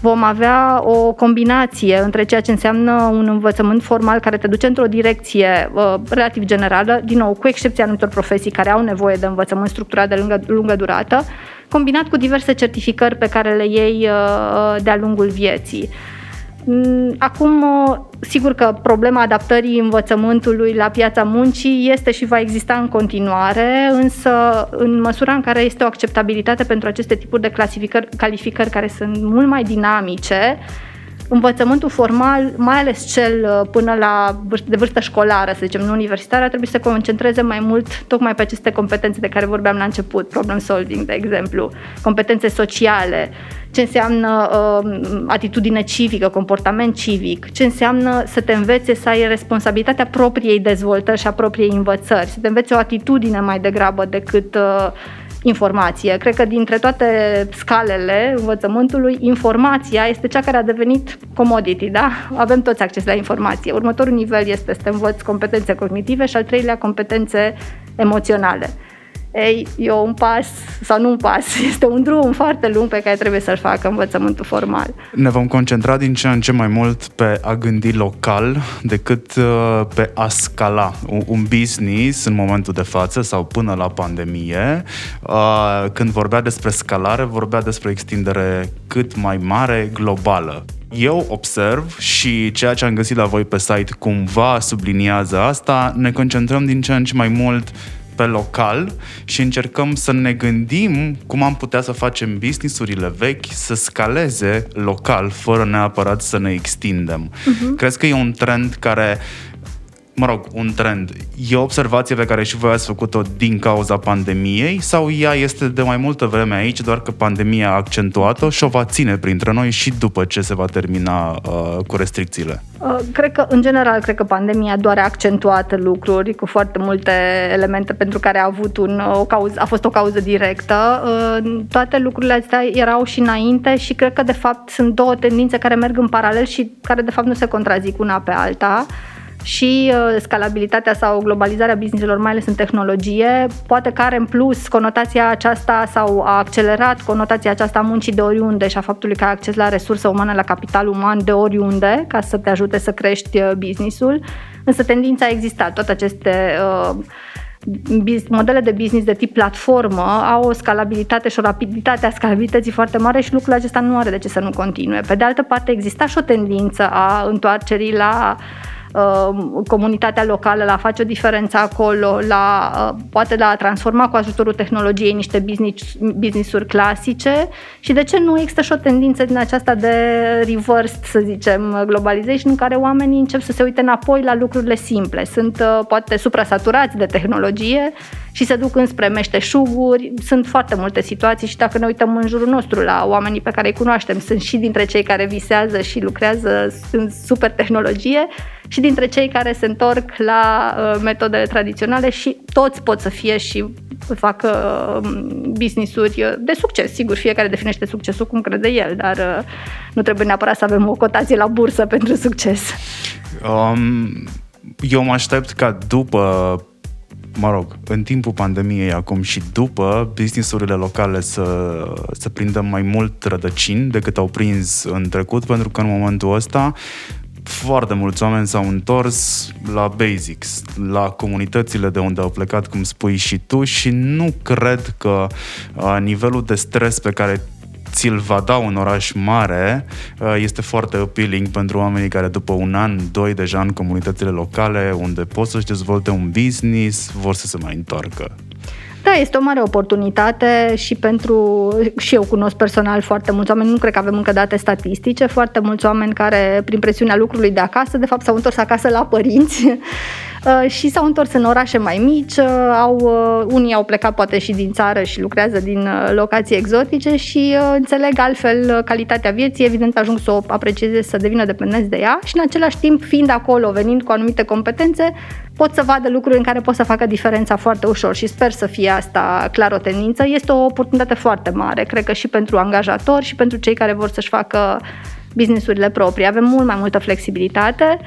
vom avea o combinație între ceea ce înseamnă un învățământ formal care te duce într-o direcție uh, relativ generală, din nou, cu excepția anumitor profesii care au nevoie de învățământ structurat de lungă, lungă durată, combinat cu diverse certificări pe care le iei uh, de-a lungul vieții. Mm, acum, uh, sigur că problema adaptării învățământului la piața muncii este și va exista în continuare, însă în măsura în care este o acceptabilitate pentru aceste tipuri de clasificări, calificări care sunt mult mai dinamice, învățământul formal, mai ales cel uh, până la de vârstă școlară, să zicem, nu universitară, trebuie să se concentreze mai mult tocmai pe aceste competențe de care vorbeam la început, problem solving, de exemplu, competențe sociale, ce înseamnă uh, atitudine civică, comportament civic, ce înseamnă să te învețe să ai responsabilitatea propriei dezvoltări și a propriei învățări, să te înveți o atitudine mai degrabă decât uh, informație. Cred că dintre toate scalele învățământului, informația este cea care a devenit commodity, da? Avem toți acces la informație. Următorul nivel este să te învăț competențe cognitive și al treilea competențe emoționale. Ei, e un pas, sau nu un pas, este un drum foarte lung pe care trebuie să-l facă învățământul formal. Ne vom concentra din ce în ce mai mult pe a gândi local decât uh, pe a scala. Un business în momentul de față sau până la pandemie, uh, când vorbea despre scalare, vorbea despre extindere cât mai mare, globală. Eu observ și ceea ce am găsit la voi pe site cumva subliniază asta, ne concentrăm din ce în ce mai mult pe local și încercăm să ne gândim cum am putea să facem businessurile vechi să scaleze local, fără neapărat să ne extindem. Uh-huh. Crezi că e un trend care mă rog, un trend. E o observație pe care și voi ați făcut-o din cauza pandemiei sau ea este de mai multă vreme aici, doar că pandemia a accentuat-o și o va ține printre noi și după ce se va termina uh, cu restricțiile? Uh, cred că, în general, cred că pandemia doar a accentuat lucruri cu foarte multe elemente pentru care a avut un, o cauză, a fost o cauză directă. Uh, toate lucrurile astea erau și înainte și cred că, de fapt, sunt două tendințe care merg în paralel și care, de fapt, nu se contrazic una pe alta și uh, scalabilitatea sau globalizarea businesselor, mai ales în tehnologie, poate că are în plus conotația aceasta sau a accelerat conotația aceasta a muncii de oriunde și a faptului că ai acces la resurse umane, la capital uman de oriunde, ca să te ajute să crești uh, businessul. Însă tendința a existat, toate aceste uh, modele de business de tip platformă au o scalabilitate și o rapiditate a scalabilității foarte mare și lucrul acesta nu are de ce să nu continue. Pe de altă parte, exista și o tendință a întoarcerii la Uh, comunitatea locală, la a face o diferență acolo, la uh, poate la a transforma cu ajutorul tehnologiei niște business, business-uri clasice și de ce nu există și o tendință din aceasta de reverse, să zicem, globalization, în care oamenii încep să se uite înapoi la lucrurile simple. Sunt uh, poate suprasaturați de tehnologie și se duc înspre meșteșuguri. Sunt foarte multe situații și dacă ne uităm în jurul nostru la oamenii pe care îi cunoaștem, sunt și dintre cei care visează și lucrează în super tehnologie și dintre cei care se întorc la uh, metodele tradiționale și toți pot să fie și facă uh, business-uri de succes. Sigur, fiecare definește succesul cum crede el, dar uh, nu trebuie neapărat să avem o cotație la bursă pentru succes. Um, eu mă aștept ca după mă rog, în timpul pandemiei acum și după, businessurile locale să, să prindă mai mult rădăcini decât au prins în trecut, pentru că în momentul ăsta foarte mulți oameni s-au întors la basics, la comunitățile de unde au plecat, cum spui și tu, și nu cred că uh, nivelul de stres pe care ți-l va da un oraș mare uh, este foarte appealing pentru oamenii care după un an, doi deja în comunitățile locale, unde pot să-și dezvolte un business, vor să se mai întoarcă. Da, este o mare oportunitate și pentru, și eu cunosc personal foarte mulți oameni, nu cred că avem încă date statistice, foarte mulți oameni care, prin presiunea lucrului de acasă, de fapt s-au întors acasă la părinți uh, și s-au întors în orașe mai mici, uh, au, uh, unii au plecat poate și din țară și lucrează din locații exotice și înțeleg altfel calitatea vieții, evident ajung să o aprecieze, să devină dependenți de ea și în același timp, fiind acolo, venind cu anumite competențe, pot să vadă lucruri în care pot să facă diferența foarte ușor și sper să fie asta clar o tendință. Este o oportunitate foarte mare, cred că și pentru angajatori și pentru cei care vor să-și facă businessurile proprii. Avem mult mai multă flexibilitate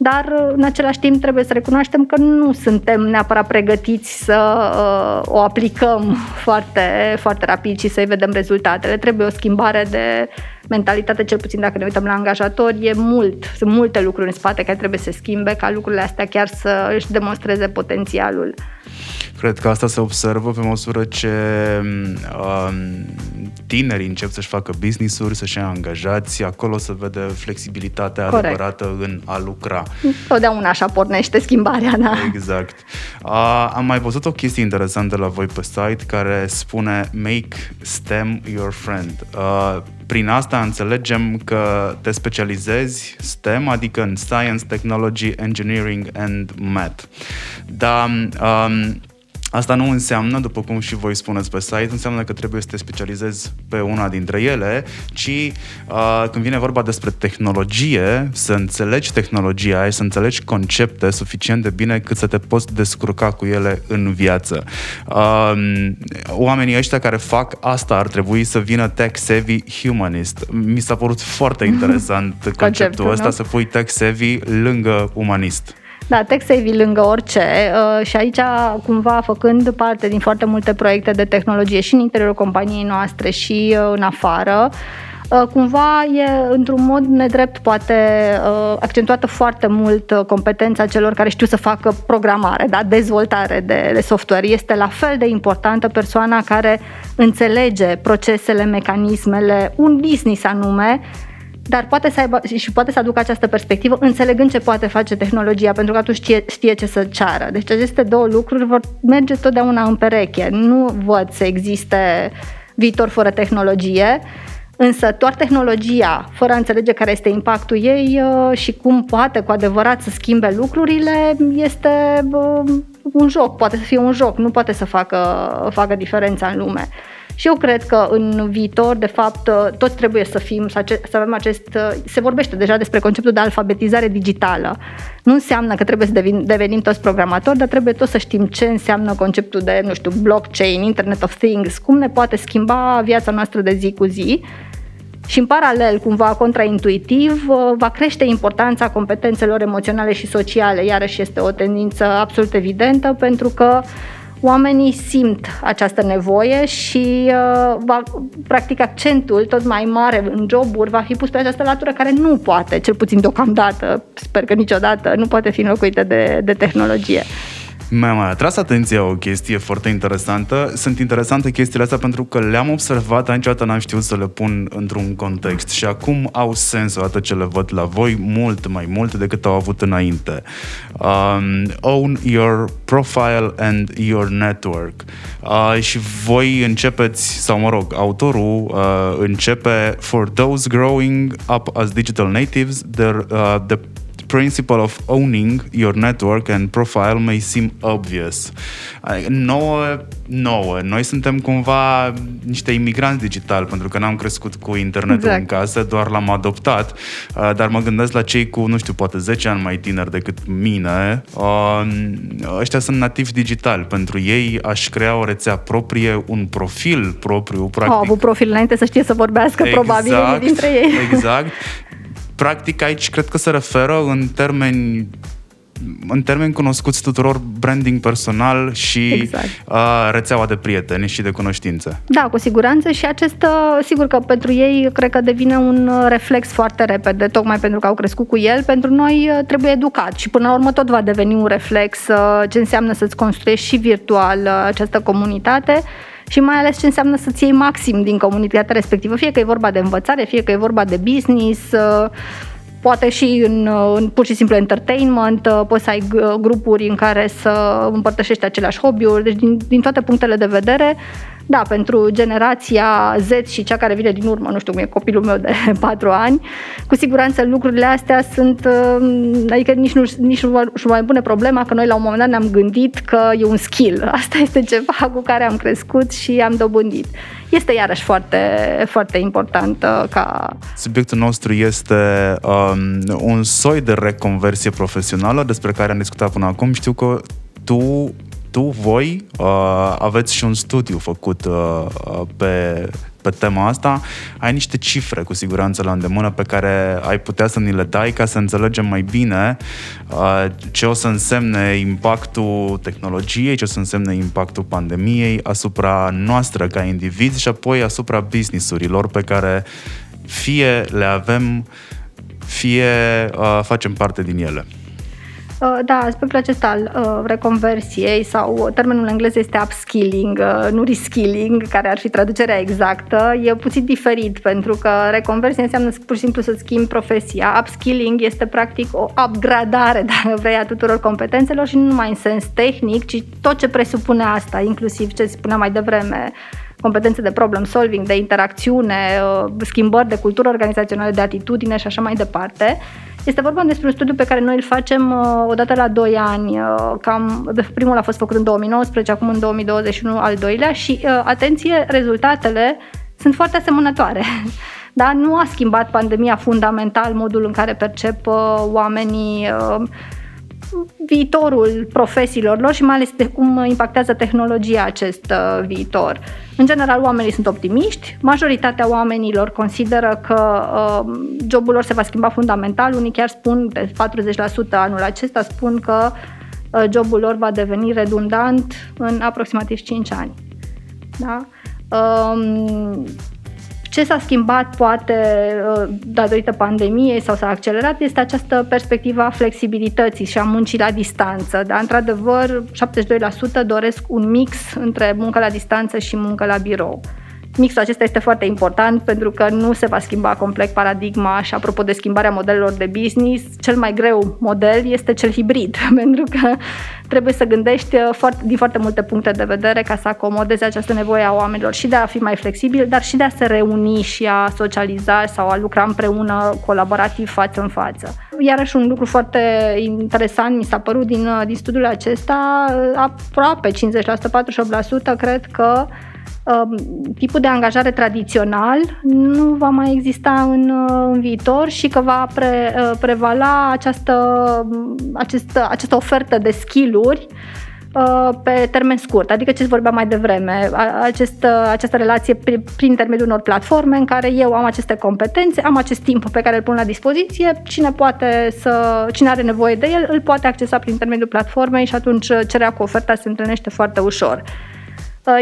dar în același timp trebuie să recunoaștem că nu suntem neapărat pregătiți să uh, o aplicăm foarte, foarte rapid și să-i vedem rezultatele. Trebuie o schimbare de mentalitate, cel puțin dacă ne uităm la angajatori, e mult, sunt multe lucruri în spate care trebuie să se schimbe ca lucrurile astea chiar să își demonstreze potențialul. Cred că asta se observă pe măsură ce um, tinerii încep să-și facă business-uri, să-și ia angajați, acolo se vede flexibilitatea Corect. adevărată în a lucra. Totdeauna așa pornește schimbarea, da. Exact. Uh, am mai văzut o chestie interesantă la voi pe site care spune Make STEM your friend. Uh, prin asta înțelegem că te specializezi STEM, adică în Science, Technology, Engineering and Math. Dar um, Asta nu înseamnă, după cum și voi spuneți pe site, înseamnă că trebuie să te specializezi pe una dintre ele, ci uh, când vine vorba despre tehnologie, să înțelegi tehnologia aia, să înțelegi concepte suficient de bine cât să te poți descurca cu ele în viață. Uh, oamenii ăștia care fac asta ar trebui să vină tech-savvy humanist. Mi s-a părut foarte interesant conceptul, conceptul ăsta, nu? să pui tech-savvy lângă umanist. Da, TechSavvy lângă orice uh, și aici cumva făcând parte din foarte multe proiecte de tehnologie și în interiorul companiei noastre și uh, în afară, uh, cumva e într-un mod nedrept poate accentuată foarte mult competența celor care știu să facă programare, da? dezvoltare de, de software. Este la fel de importantă persoana care înțelege procesele, mecanismele, un business anume, dar poate să aibă și poate să aducă această perspectivă înțelegând ce poate face tehnologia, pentru că atunci știe, știe ce să ceară. Deci aceste două lucruri vor merge totdeauna în pereche. Nu văd să existe viitor fără tehnologie, însă doar tehnologia, fără a înțelege care este impactul ei uh, și cum poate cu adevărat să schimbe lucrurile, este uh, un joc, poate să fie un joc, nu poate să facă, facă diferența în lume. Și eu cred că în viitor, de fapt, toți trebuie să fim, să, să avem acest, se vorbește deja despre conceptul de alfabetizare digitală. Nu înseamnă că trebuie să devin, devenim toți programatori, dar trebuie tot să știm ce înseamnă conceptul de, nu știu, blockchain, Internet of Things, cum ne poate schimba viața noastră de zi cu zi și în paralel, cumva contraintuitiv, va crește importanța competențelor emoționale și sociale. Iarăși este o tendință absolut evidentă pentru că oamenii simt această nevoie și uh, va, practic accentul tot mai mare în joburi va fi pus pe această latură care nu poate, cel puțin deocamdată, sper că niciodată, nu poate fi înlocuită de, de tehnologie. Mi-a mai atras atenția o chestie foarte interesantă. Sunt interesante chestiile astea pentru că le-am observat, dar niciodată n-am știut să le pun într-un context și acum au sens odată ce le văd la voi mult mai mult decât au avut înainte. Um, own your profile and your network. Uh, și voi începeți, sau mă rog, autorul uh, începe For those growing up as digital natives, their, uh, the principle of owning your network and profile may seem obvious. Nouă, nouă. Noi suntem cumva niște imigranți digitali, pentru că n-am crescut cu internetul exact. în casă, doar l-am adoptat, uh, dar mă gândesc la cei cu, nu știu, poate 10 ani mai tineri decât mine. Uh, ăștia sunt nativi digitali. Pentru ei aș crea o rețea proprie, un profil propriu, practic. Au avut profil înainte să știe să vorbească, exact, probabil, dintre ei. Exact. practic aici cred că se referă în termeni în termeni cunoscuți tuturor branding personal și exact. uh, rețeaua de prieteni și de cunoștințe. Da, cu siguranță și acest, uh, sigur că pentru ei cred că devine un uh, reflex foarte repede, tocmai pentru că au crescut cu el, pentru noi uh, trebuie educat și până la urmă tot va deveni un reflex ce înseamnă să-ți construiești și virtual această comunitate și mai ales ce înseamnă să-ți iei maxim din comunitatea respectivă, fie că e vorba de învățare, fie că e vorba de business, uh, poate și în, în pur și simplu entertainment, uh, poți să ai grupuri în care să împărtășești aceleași hobby-uri, deci din, din toate punctele de vedere da, pentru generația Z și cea care vine din urmă, nu știu cum e copilul meu de 4 ani, cu siguranță lucrurile astea sunt, uh, adică nici nu, nici nu mai pune problema că noi la un moment dat ne-am gândit că e un skill. Asta este ceva cu care am crescut și am dobândit. Este iarăși foarte, foarte important uh, ca... Subiectul nostru este um, un soi de reconversie profesională despre care am discutat până acum. Știu că tu tu, voi, uh, aveți și un studiu făcut uh, uh, pe, pe tema asta. Ai niște cifre, cu siguranță, la îndemână pe care ai putea să ni le dai ca să înțelegem mai bine uh, ce o să însemne impactul tehnologiei, ce o să însemne impactul pandemiei asupra noastră ca indivizi și apoi asupra businessurilor pe care fie le avem, fie uh, facem parte din ele. Uh, da, aspectul acesta al uh, reconversiei sau termenul englez este upskilling, uh, nu reskilling, care ar fi traducerea exactă, e puțin diferit pentru că reconversie înseamnă pur și simplu să schimbi profesia. Upskilling este practic o upgradare, dacă vrei, a tuturor competențelor și nu numai în sens tehnic, ci tot ce presupune asta, inclusiv ce spunea mai devreme, competențe de problem solving, de interacțiune, schimbări de cultură organizațională, de atitudine și așa mai departe. Este vorba despre un studiu pe care noi îl facem uh, odată la 2 ani. Uh, cam, primul a fost făcut în 2019, acum în 2021 al doilea și, uh, atenție, rezultatele sunt foarte asemănătoare. Da? Nu a schimbat pandemia fundamental modul în care percep uh, oamenii uh, viitorul profesiilor lor și mai ales de cum impactează tehnologia acest uh, viitor. În general, oamenii sunt optimiști, majoritatea oamenilor consideră că uh, jobul lor se va schimba fundamental, unii chiar spun, de 40% anul acesta, spun că uh, jobul lor va deveni redundant în aproximativ 5 ani. Da? Um, ce s-a schimbat poate uh, datorită pandemiei sau s-a accelerat este această perspectivă a flexibilității și a muncii la distanță. Dar, într-adevăr, 72% doresc un mix între muncă la distanță și muncă la birou. Mixul acesta este foarte important pentru că nu se va schimba complet paradigma și apropo de schimbarea modelelor de business, cel mai greu model este cel hibrid, pentru că trebuie să gândești uh, foarte, din foarte multe puncte de vedere ca să acomodezi această nevoie a oamenilor și de a fi mai flexibil, dar și de a se reuni și a socializa sau a lucra împreună colaborativ față în față. Iarăși un lucru foarte interesant mi s-a părut din, uh, din studiul acesta, uh, aproape 50%, 48% cred că Um, tipul de angajare tradițional nu va mai exista în, uh, în viitor și că va pre, uh, prevala această, această, această ofertă de skill-uri uh, pe termen scurt, adică ce vorbeam mai devreme, acest, această relație prin, prin intermediul unor platforme în care eu am aceste competențe, am acest timp pe care îl pun la dispoziție, cine poate să, cine are nevoie de el, îl poate accesa prin intermediul platformei și atunci cererea cu oferta se întâlnește foarte ușor. Uh,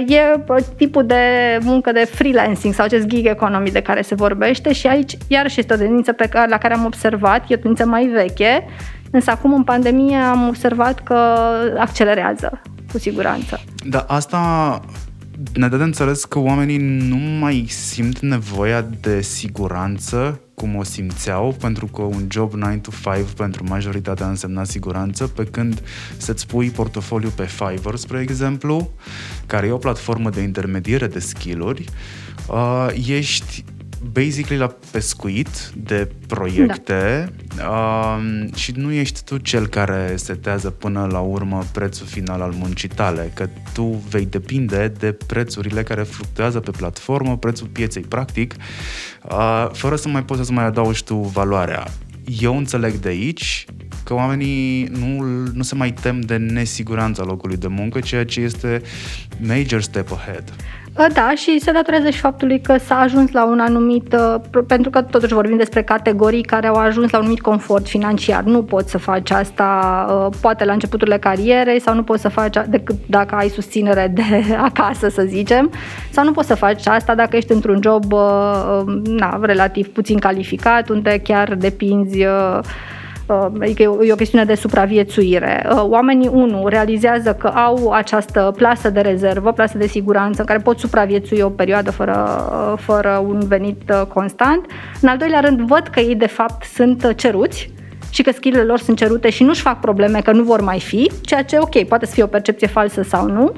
e uh, tipul de muncă de freelancing sau acest gig economy de care se vorbește și aici iarăși este o tendință pe care, la care am observat, e o tendință mai veche, însă acum în pandemie am observat că accelerează, cu siguranță. Da, asta ne dă de înțeles că oamenii nu mai simt nevoia de siguranță cum o simțeau, pentru că un job 9 to 5 pentru majoritatea însemna siguranță, pe când să-ți pui portofoliu pe Fiverr, spre exemplu, care e o platformă de intermediere de skill-uri, uh, ești basically la pescuit de proiecte da. uh, și nu ești tu cel care setează până la urmă prețul final al muncii tale, că tu vei depinde de prețurile care fluctuează pe platformă, prețul pieței practic, uh, fără să mai poți să mai adaugi tu valoarea. Eu înțeleg de aici că oamenii nu, nu se mai tem de nesiguranța locului de muncă, ceea ce este major step ahead. Da, și se datorează și faptului că s-a ajuns la un anumit, uh, pentru că totuși vorbim despre categorii care au ajuns la un anumit confort financiar. Nu poți să faci asta uh, poate la începuturile carierei sau nu poți să faci decât dacă ai susținere de acasă, să zicem, sau nu poți să faci asta dacă ești într-un job uh, na, relativ puțin calificat, unde chiar depinzi Uh, adică e o chestiune de supraviețuire. Uh, oamenii, unu, realizează că au această plasă de rezervă, plasă de siguranță, în care pot supraviețui o perioadă fără, uh, fără un venit constant. În al doilea rând, văd că ei, de fapt, sunt ceruți și că skill lor sunt cerute și nu-și fac probleme că nu vor mai fi, ceea ce, ok, poate să fie o percepție falsă sau nu.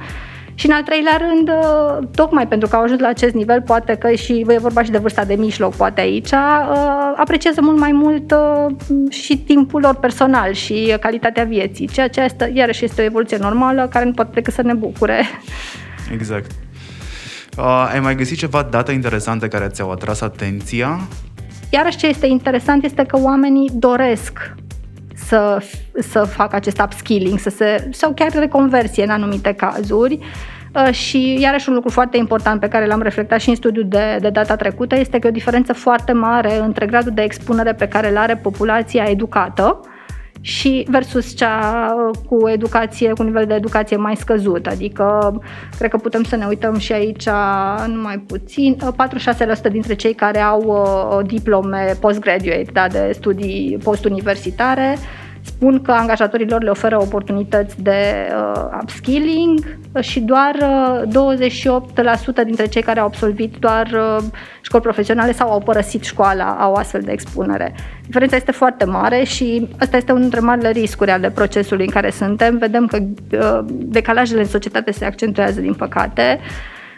Și în al treilea rând, uh, tocmai pentru că au ajuns la acest nivel, poate că și e vorba și de vârsta de mijloc, poate aici, uh, apreciază mult mai mult uh, și timpul lor personal și calitatea vieții, ceea ce este, iarăși este o evoluție normală care nu poate decât să ne bucure. Exact. Uh, ai mai găsit ceva date interesante care ți-au atras atenția? Iarăși ce este interesant este că oamenii doresc să, să facă acest upskilling să se, sau chiar reconversie în anumite cazuri. Uh, și iarăși un lucru foarte important pe care l-am reflectat și în studiul de, de data trecută este că e o diferență foarte mare între gradul de expunere pe care îl are populația educată și versus cea cu educație, cu nivel de educație mai scăzut. Adică, cred că putem să ne uităm și aici numai puțin, 46% dintre cei care au uh, diplome postgraduate, da, de studii postuniversitare, spun că angajatorilor le oferă oportunități de uh, upskilling și doar uh, 28% dintre cei care au absolvit doar uh, școli profesionale sau au părăsit școala au astfel de expunere. Diferența este foarte mare și asta este unul dintre marile riscuri ale procesului în care suntem. Vedem că uh, decalajele în societate se accentuează, din păcate.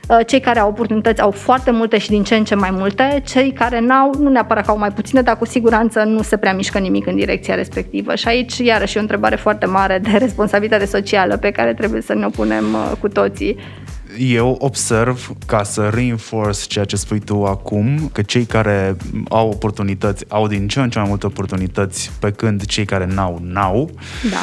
Uh, cei care au oportunități au foarte multe și din ce în ce mai multe, cei care n-au, nu neapărat că au mai puține, dar cu siguranță nu se prea mișcă nimic în direcția respectivă. Și aici, iarăși, e o întrebare foarte mare de responsabilitate socială pe care trebuie să ne o punem uh, cu toții eu observ, ca să reinforce ceea ce spui tu acum, că cei care au oportunități au din ce în ce mai multe oportunități, pe când cei care n-au, n-au. Da.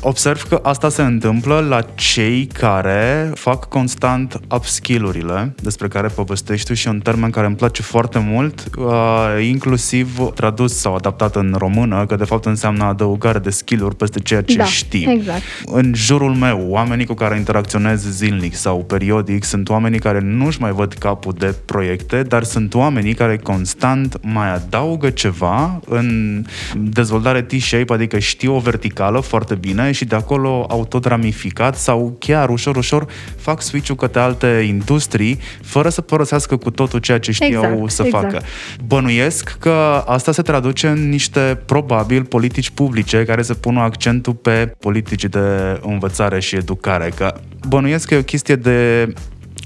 Observ că asta se întâmplă la cei care fac constant upskill-urile despre care povestești tu și un termen care îmi place foarte mult, uh, inclusiv tradus sau adaptat în română, că de fapt înseamnă adăugare de skill-uri peste ceea ce da, știi. Exact. În jurul meu, oamenii cu care interacționez zilnic sau periodic sunt oamenii care nu-și mai văd capul de proiecte, dar sunt oamenii care constant mai adaugă ceva în dezvoltare T-shape, adică știu o verticală foarte bine bine și de acolo au tot ramificat sau chiar ușor, ușor fac switch-ul către alte industrii fără să părăsească cu totul ceea ce știau exact, să exact. facă. Bănuiesc că asta se traduce în niște, probabil, politici publice care se pun accentul pe politici de învățare și educare, că bănuiesc că e o chestie de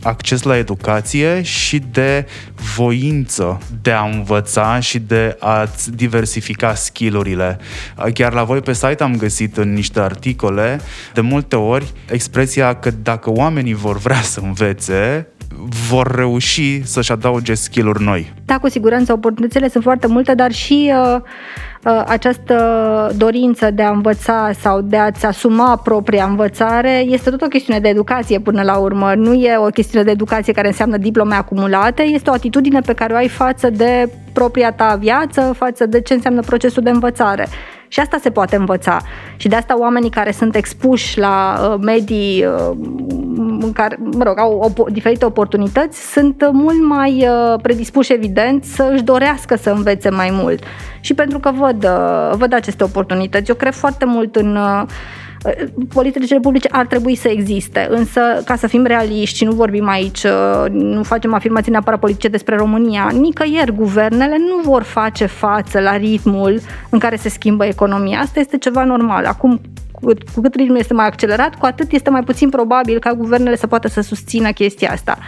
acces la educație și de voință de a învăța și de a-ți diversifica skillurile. Chiar la voi pe site am găsit în niște articole de multe ori expresia că dacă oamenii vor vrea să învețe, vor reuși să-și adauge skill-uri noi. Da, cu siguranță, oportunitățile sunt foarte multe, dar și uh, uh, această dorință de a învăța sau de a-ți asuma propria învățare este tot o chestiune de educație până la urmă. Nu e o chestiune de educație care înseamnă diplome acumulate, este o atitudine pe care o ai față de propria ta viață, față de ce înseamnă procesul de învățare. Și asta se poate învăța. Și de asta oamenii care sunt expuși la uh, medii uh, în care, mă rog, au op- diferite oportunități, sunt mult mai uh, predispuși, evident, să își dorească să învețe mai mult. Și pentru că văd, uh, văd aceste oportunități. Eu cred foarte mult în uh, politicile publice ar trebui să existe, însă ca să fim realiști și nu vorbim aici, nu facem afirmații neapărat politice despre România, nicăieri guvernele nu vor face față la ritmul în care se schimbă economia. Asta este ceva normal. Acum, cu cât ritmul este mai accelerat, cu atât este mai puțin probabil ca guvernele să poată să susțină chestia asta.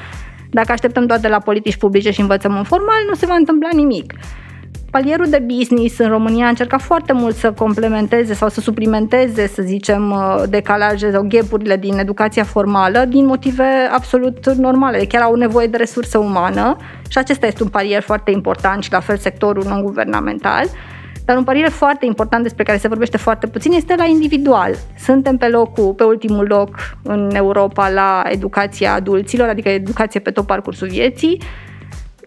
Dacă așteptăm doar de la politici publice și învățământ formal, nu se va întâmpla nimic palierul de business în România a încercat foarte mult să complementeze sau să suplimenteze, să zicem, uh, decalaje sau ghepurile din educația formală din motive absolut normale. Chiar au nevoie de resursă umană și acesta este un palier foarte important și la fel sectorul non-guvernamental. Dar un parier foarte important despre care se vorbește foarte puțin este la individual. Suntem pe locul, pe ultimul loc în Europa la educația adulților, adică educație pe tot parcursul vieții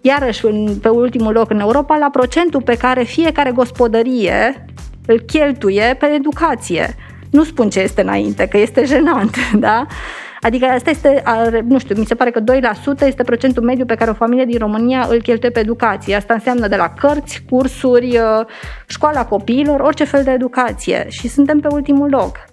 iarăși în, pe ultimul loc în Europa, la procentul pe care fiecare gospodărie îl cheltuie pe educație. Nu spun ce este înainte, că este jenant, da? Adică asta este, nu știu, mi se pare că 2% este procentul mediu pe care o familie din România îl cheltuie pe educație. Asta înseamnă de la cărți, cursuri, uh, școala copiilor, orice fel de educație. Și suntem pe ultimul loc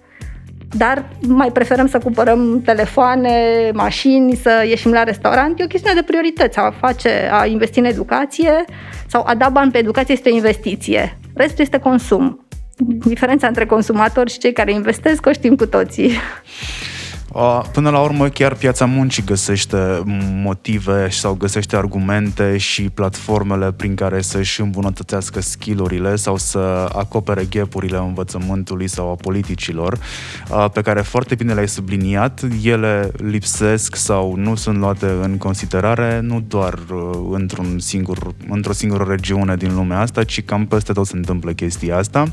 dar mai preferăm să cumpărăm telefoane, mașini, să ieșim la restaurant. E o chestiune de priorități. A face, a investi în educație sau a da bani pe educație este o investiție. Restul este consum. Diferența între consumatori și cei care investesc o știm cu toții. Până la urmă, chiar piața muncii găsește motive sau găsește argumente și platformele prin care să-și îmbunătățească skillurile sau să acopere ghepurile învățământului sau a politicilor, pe care foarte bine le-ai subliniat. Ele lipsesc sau nu sunt luate în considerare nu doar uh, într-un singur, într-o singură regiune din lumea asta, ci cam peste tot se întâmplă chestia asta.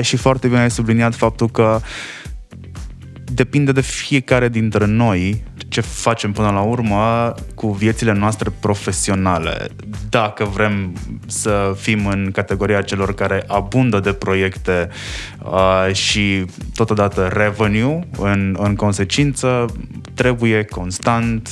Și foarte bine ai subliniat faptul că depinde de fiecare dintre noi ce facem până la urmă cu viețile noastre profesionale. Dacă vrem să fim în categoria celor care abundă de proiecte uh, și totodată revenue în, în consecință, trebuie constant.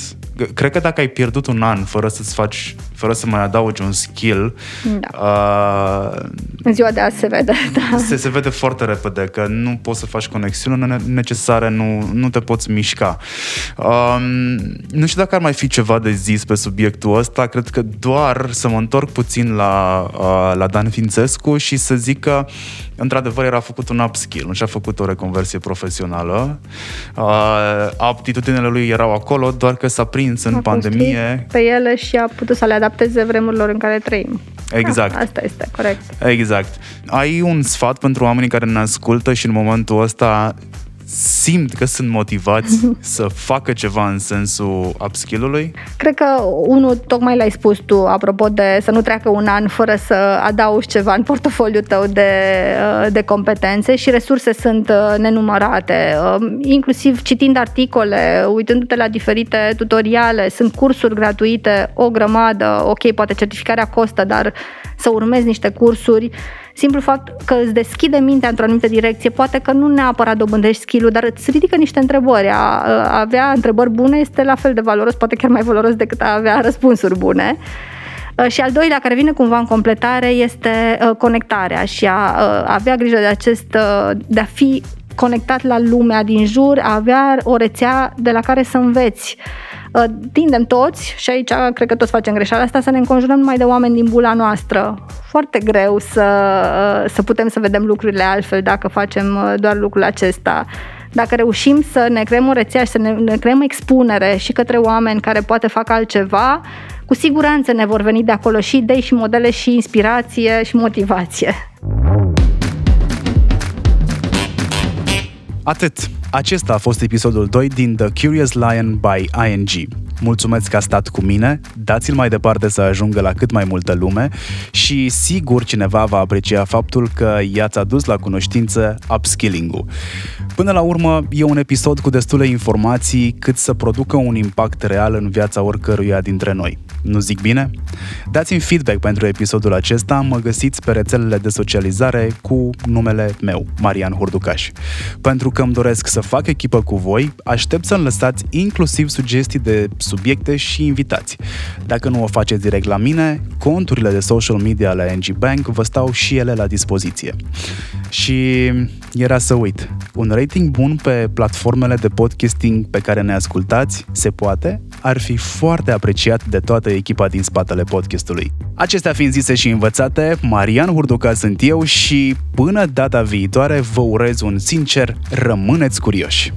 Cred că dacă ai pierdut un an fără să-ți faci fără să mai adaugi un skill, da. uh, în ziua de azi se vede. Da. Se, se vede foarte repede că nu poți să faci conexiune necesare, nu, nu te poți mișca. Um, nu știu dacă ar mai fi ceva de zis pe subiectul ăsta, cred că doar să mă întorc puțin la, uh, la Dan Fințescu și să zic că într-adevăr era făcut un upskill, nu și-a făcut o reconversie profesională. Uh, aptitudinile lui erau acolo, doar că s-a prins în a pandemie. pe ele și a putut să le adapteze vremurilor în care trăim. Exact. Da, asta este, corect. Exact. Ai un sfat pentru oamenii care ne ascultă și în momentul ăsta simt că sunt motivați să facă ceva în sensul upskill-ului? Cred că unul, tocmai l-ai spus tu, apropo de să nu treacă un an fără să adaugi ceva în portofoliul tău de, uh, de competențe și resurse sunt uh, nenumărate, um, inclusiv citind articole, uitându-te la diferite tutoriale, sunt cursuri gratuite, o grămadă, ok, poate certificarea costă, dar să urmezi niște cursuri simplu fapt că îți deschide mintea într-o anumită direcție, poate că nu neapărat dobândești skill dar îți ridică niște întrebări. A, a avea întrebări bune este la fel de valoros, poate chiar mai valoros decât a avea răspunsuri bune. Și al doilea, care vine cumva în completare, este conectarea și a avea grijă de acest, de a fi conectat la lumea din jur, a avea o rețea de la care să înveți. Uh, tindem toți, și aici cred că toți facem greșeala asta, să ne înconjurăm numai de oameni din bula noastră. Foarte greu să, uh, să putem să vedem lucrurile altfel dacă facem uh, doar lucrul acesta. Dacă reușim să ne creăm o rețea și să ne, ne creăm expunere și către oameni care poate fac altceva, cu siguranță ne vor veni de acolo și idei și modele și inspirație și motivație. Atât. Acesta a fost episodul 2 din The Curious Lion by ING. Mulțumesc că a stat cu mine, dați-l mai departe să ajungă la cât mai multă lume și sigur cineva va aprecia faptul că i-ați adus la cunoștință upskilling-ul. Până la urmă, e un episod cu destule informații cât să producă un impact real în viața oricăruia dintre noi. Nu zic bine? Dați-mi feedback pentru episodul acesta, mă găsiți pe rețelele de socializare cu numele meu, Marian Hurducaș. Pentru că îmi doresc să fac echipă cu voi, aștept să-mi lăsați inclusiv sugestii de subiecte și invitați. Dacă nu o faceți direct la mine, conturile de social media ale NG Bank vă stau și ele la dispoziție. Și era să uit, un rating bun pe platformele de podcasting pe care ne ascultați, se poate? Ar fi foarte apreciat de toată echipa din spatele podcastului. Acestea fiind zise și învățate, Marian Hurduca sunt eu și până data viitoare vă urez un sincer rămâneți curioși!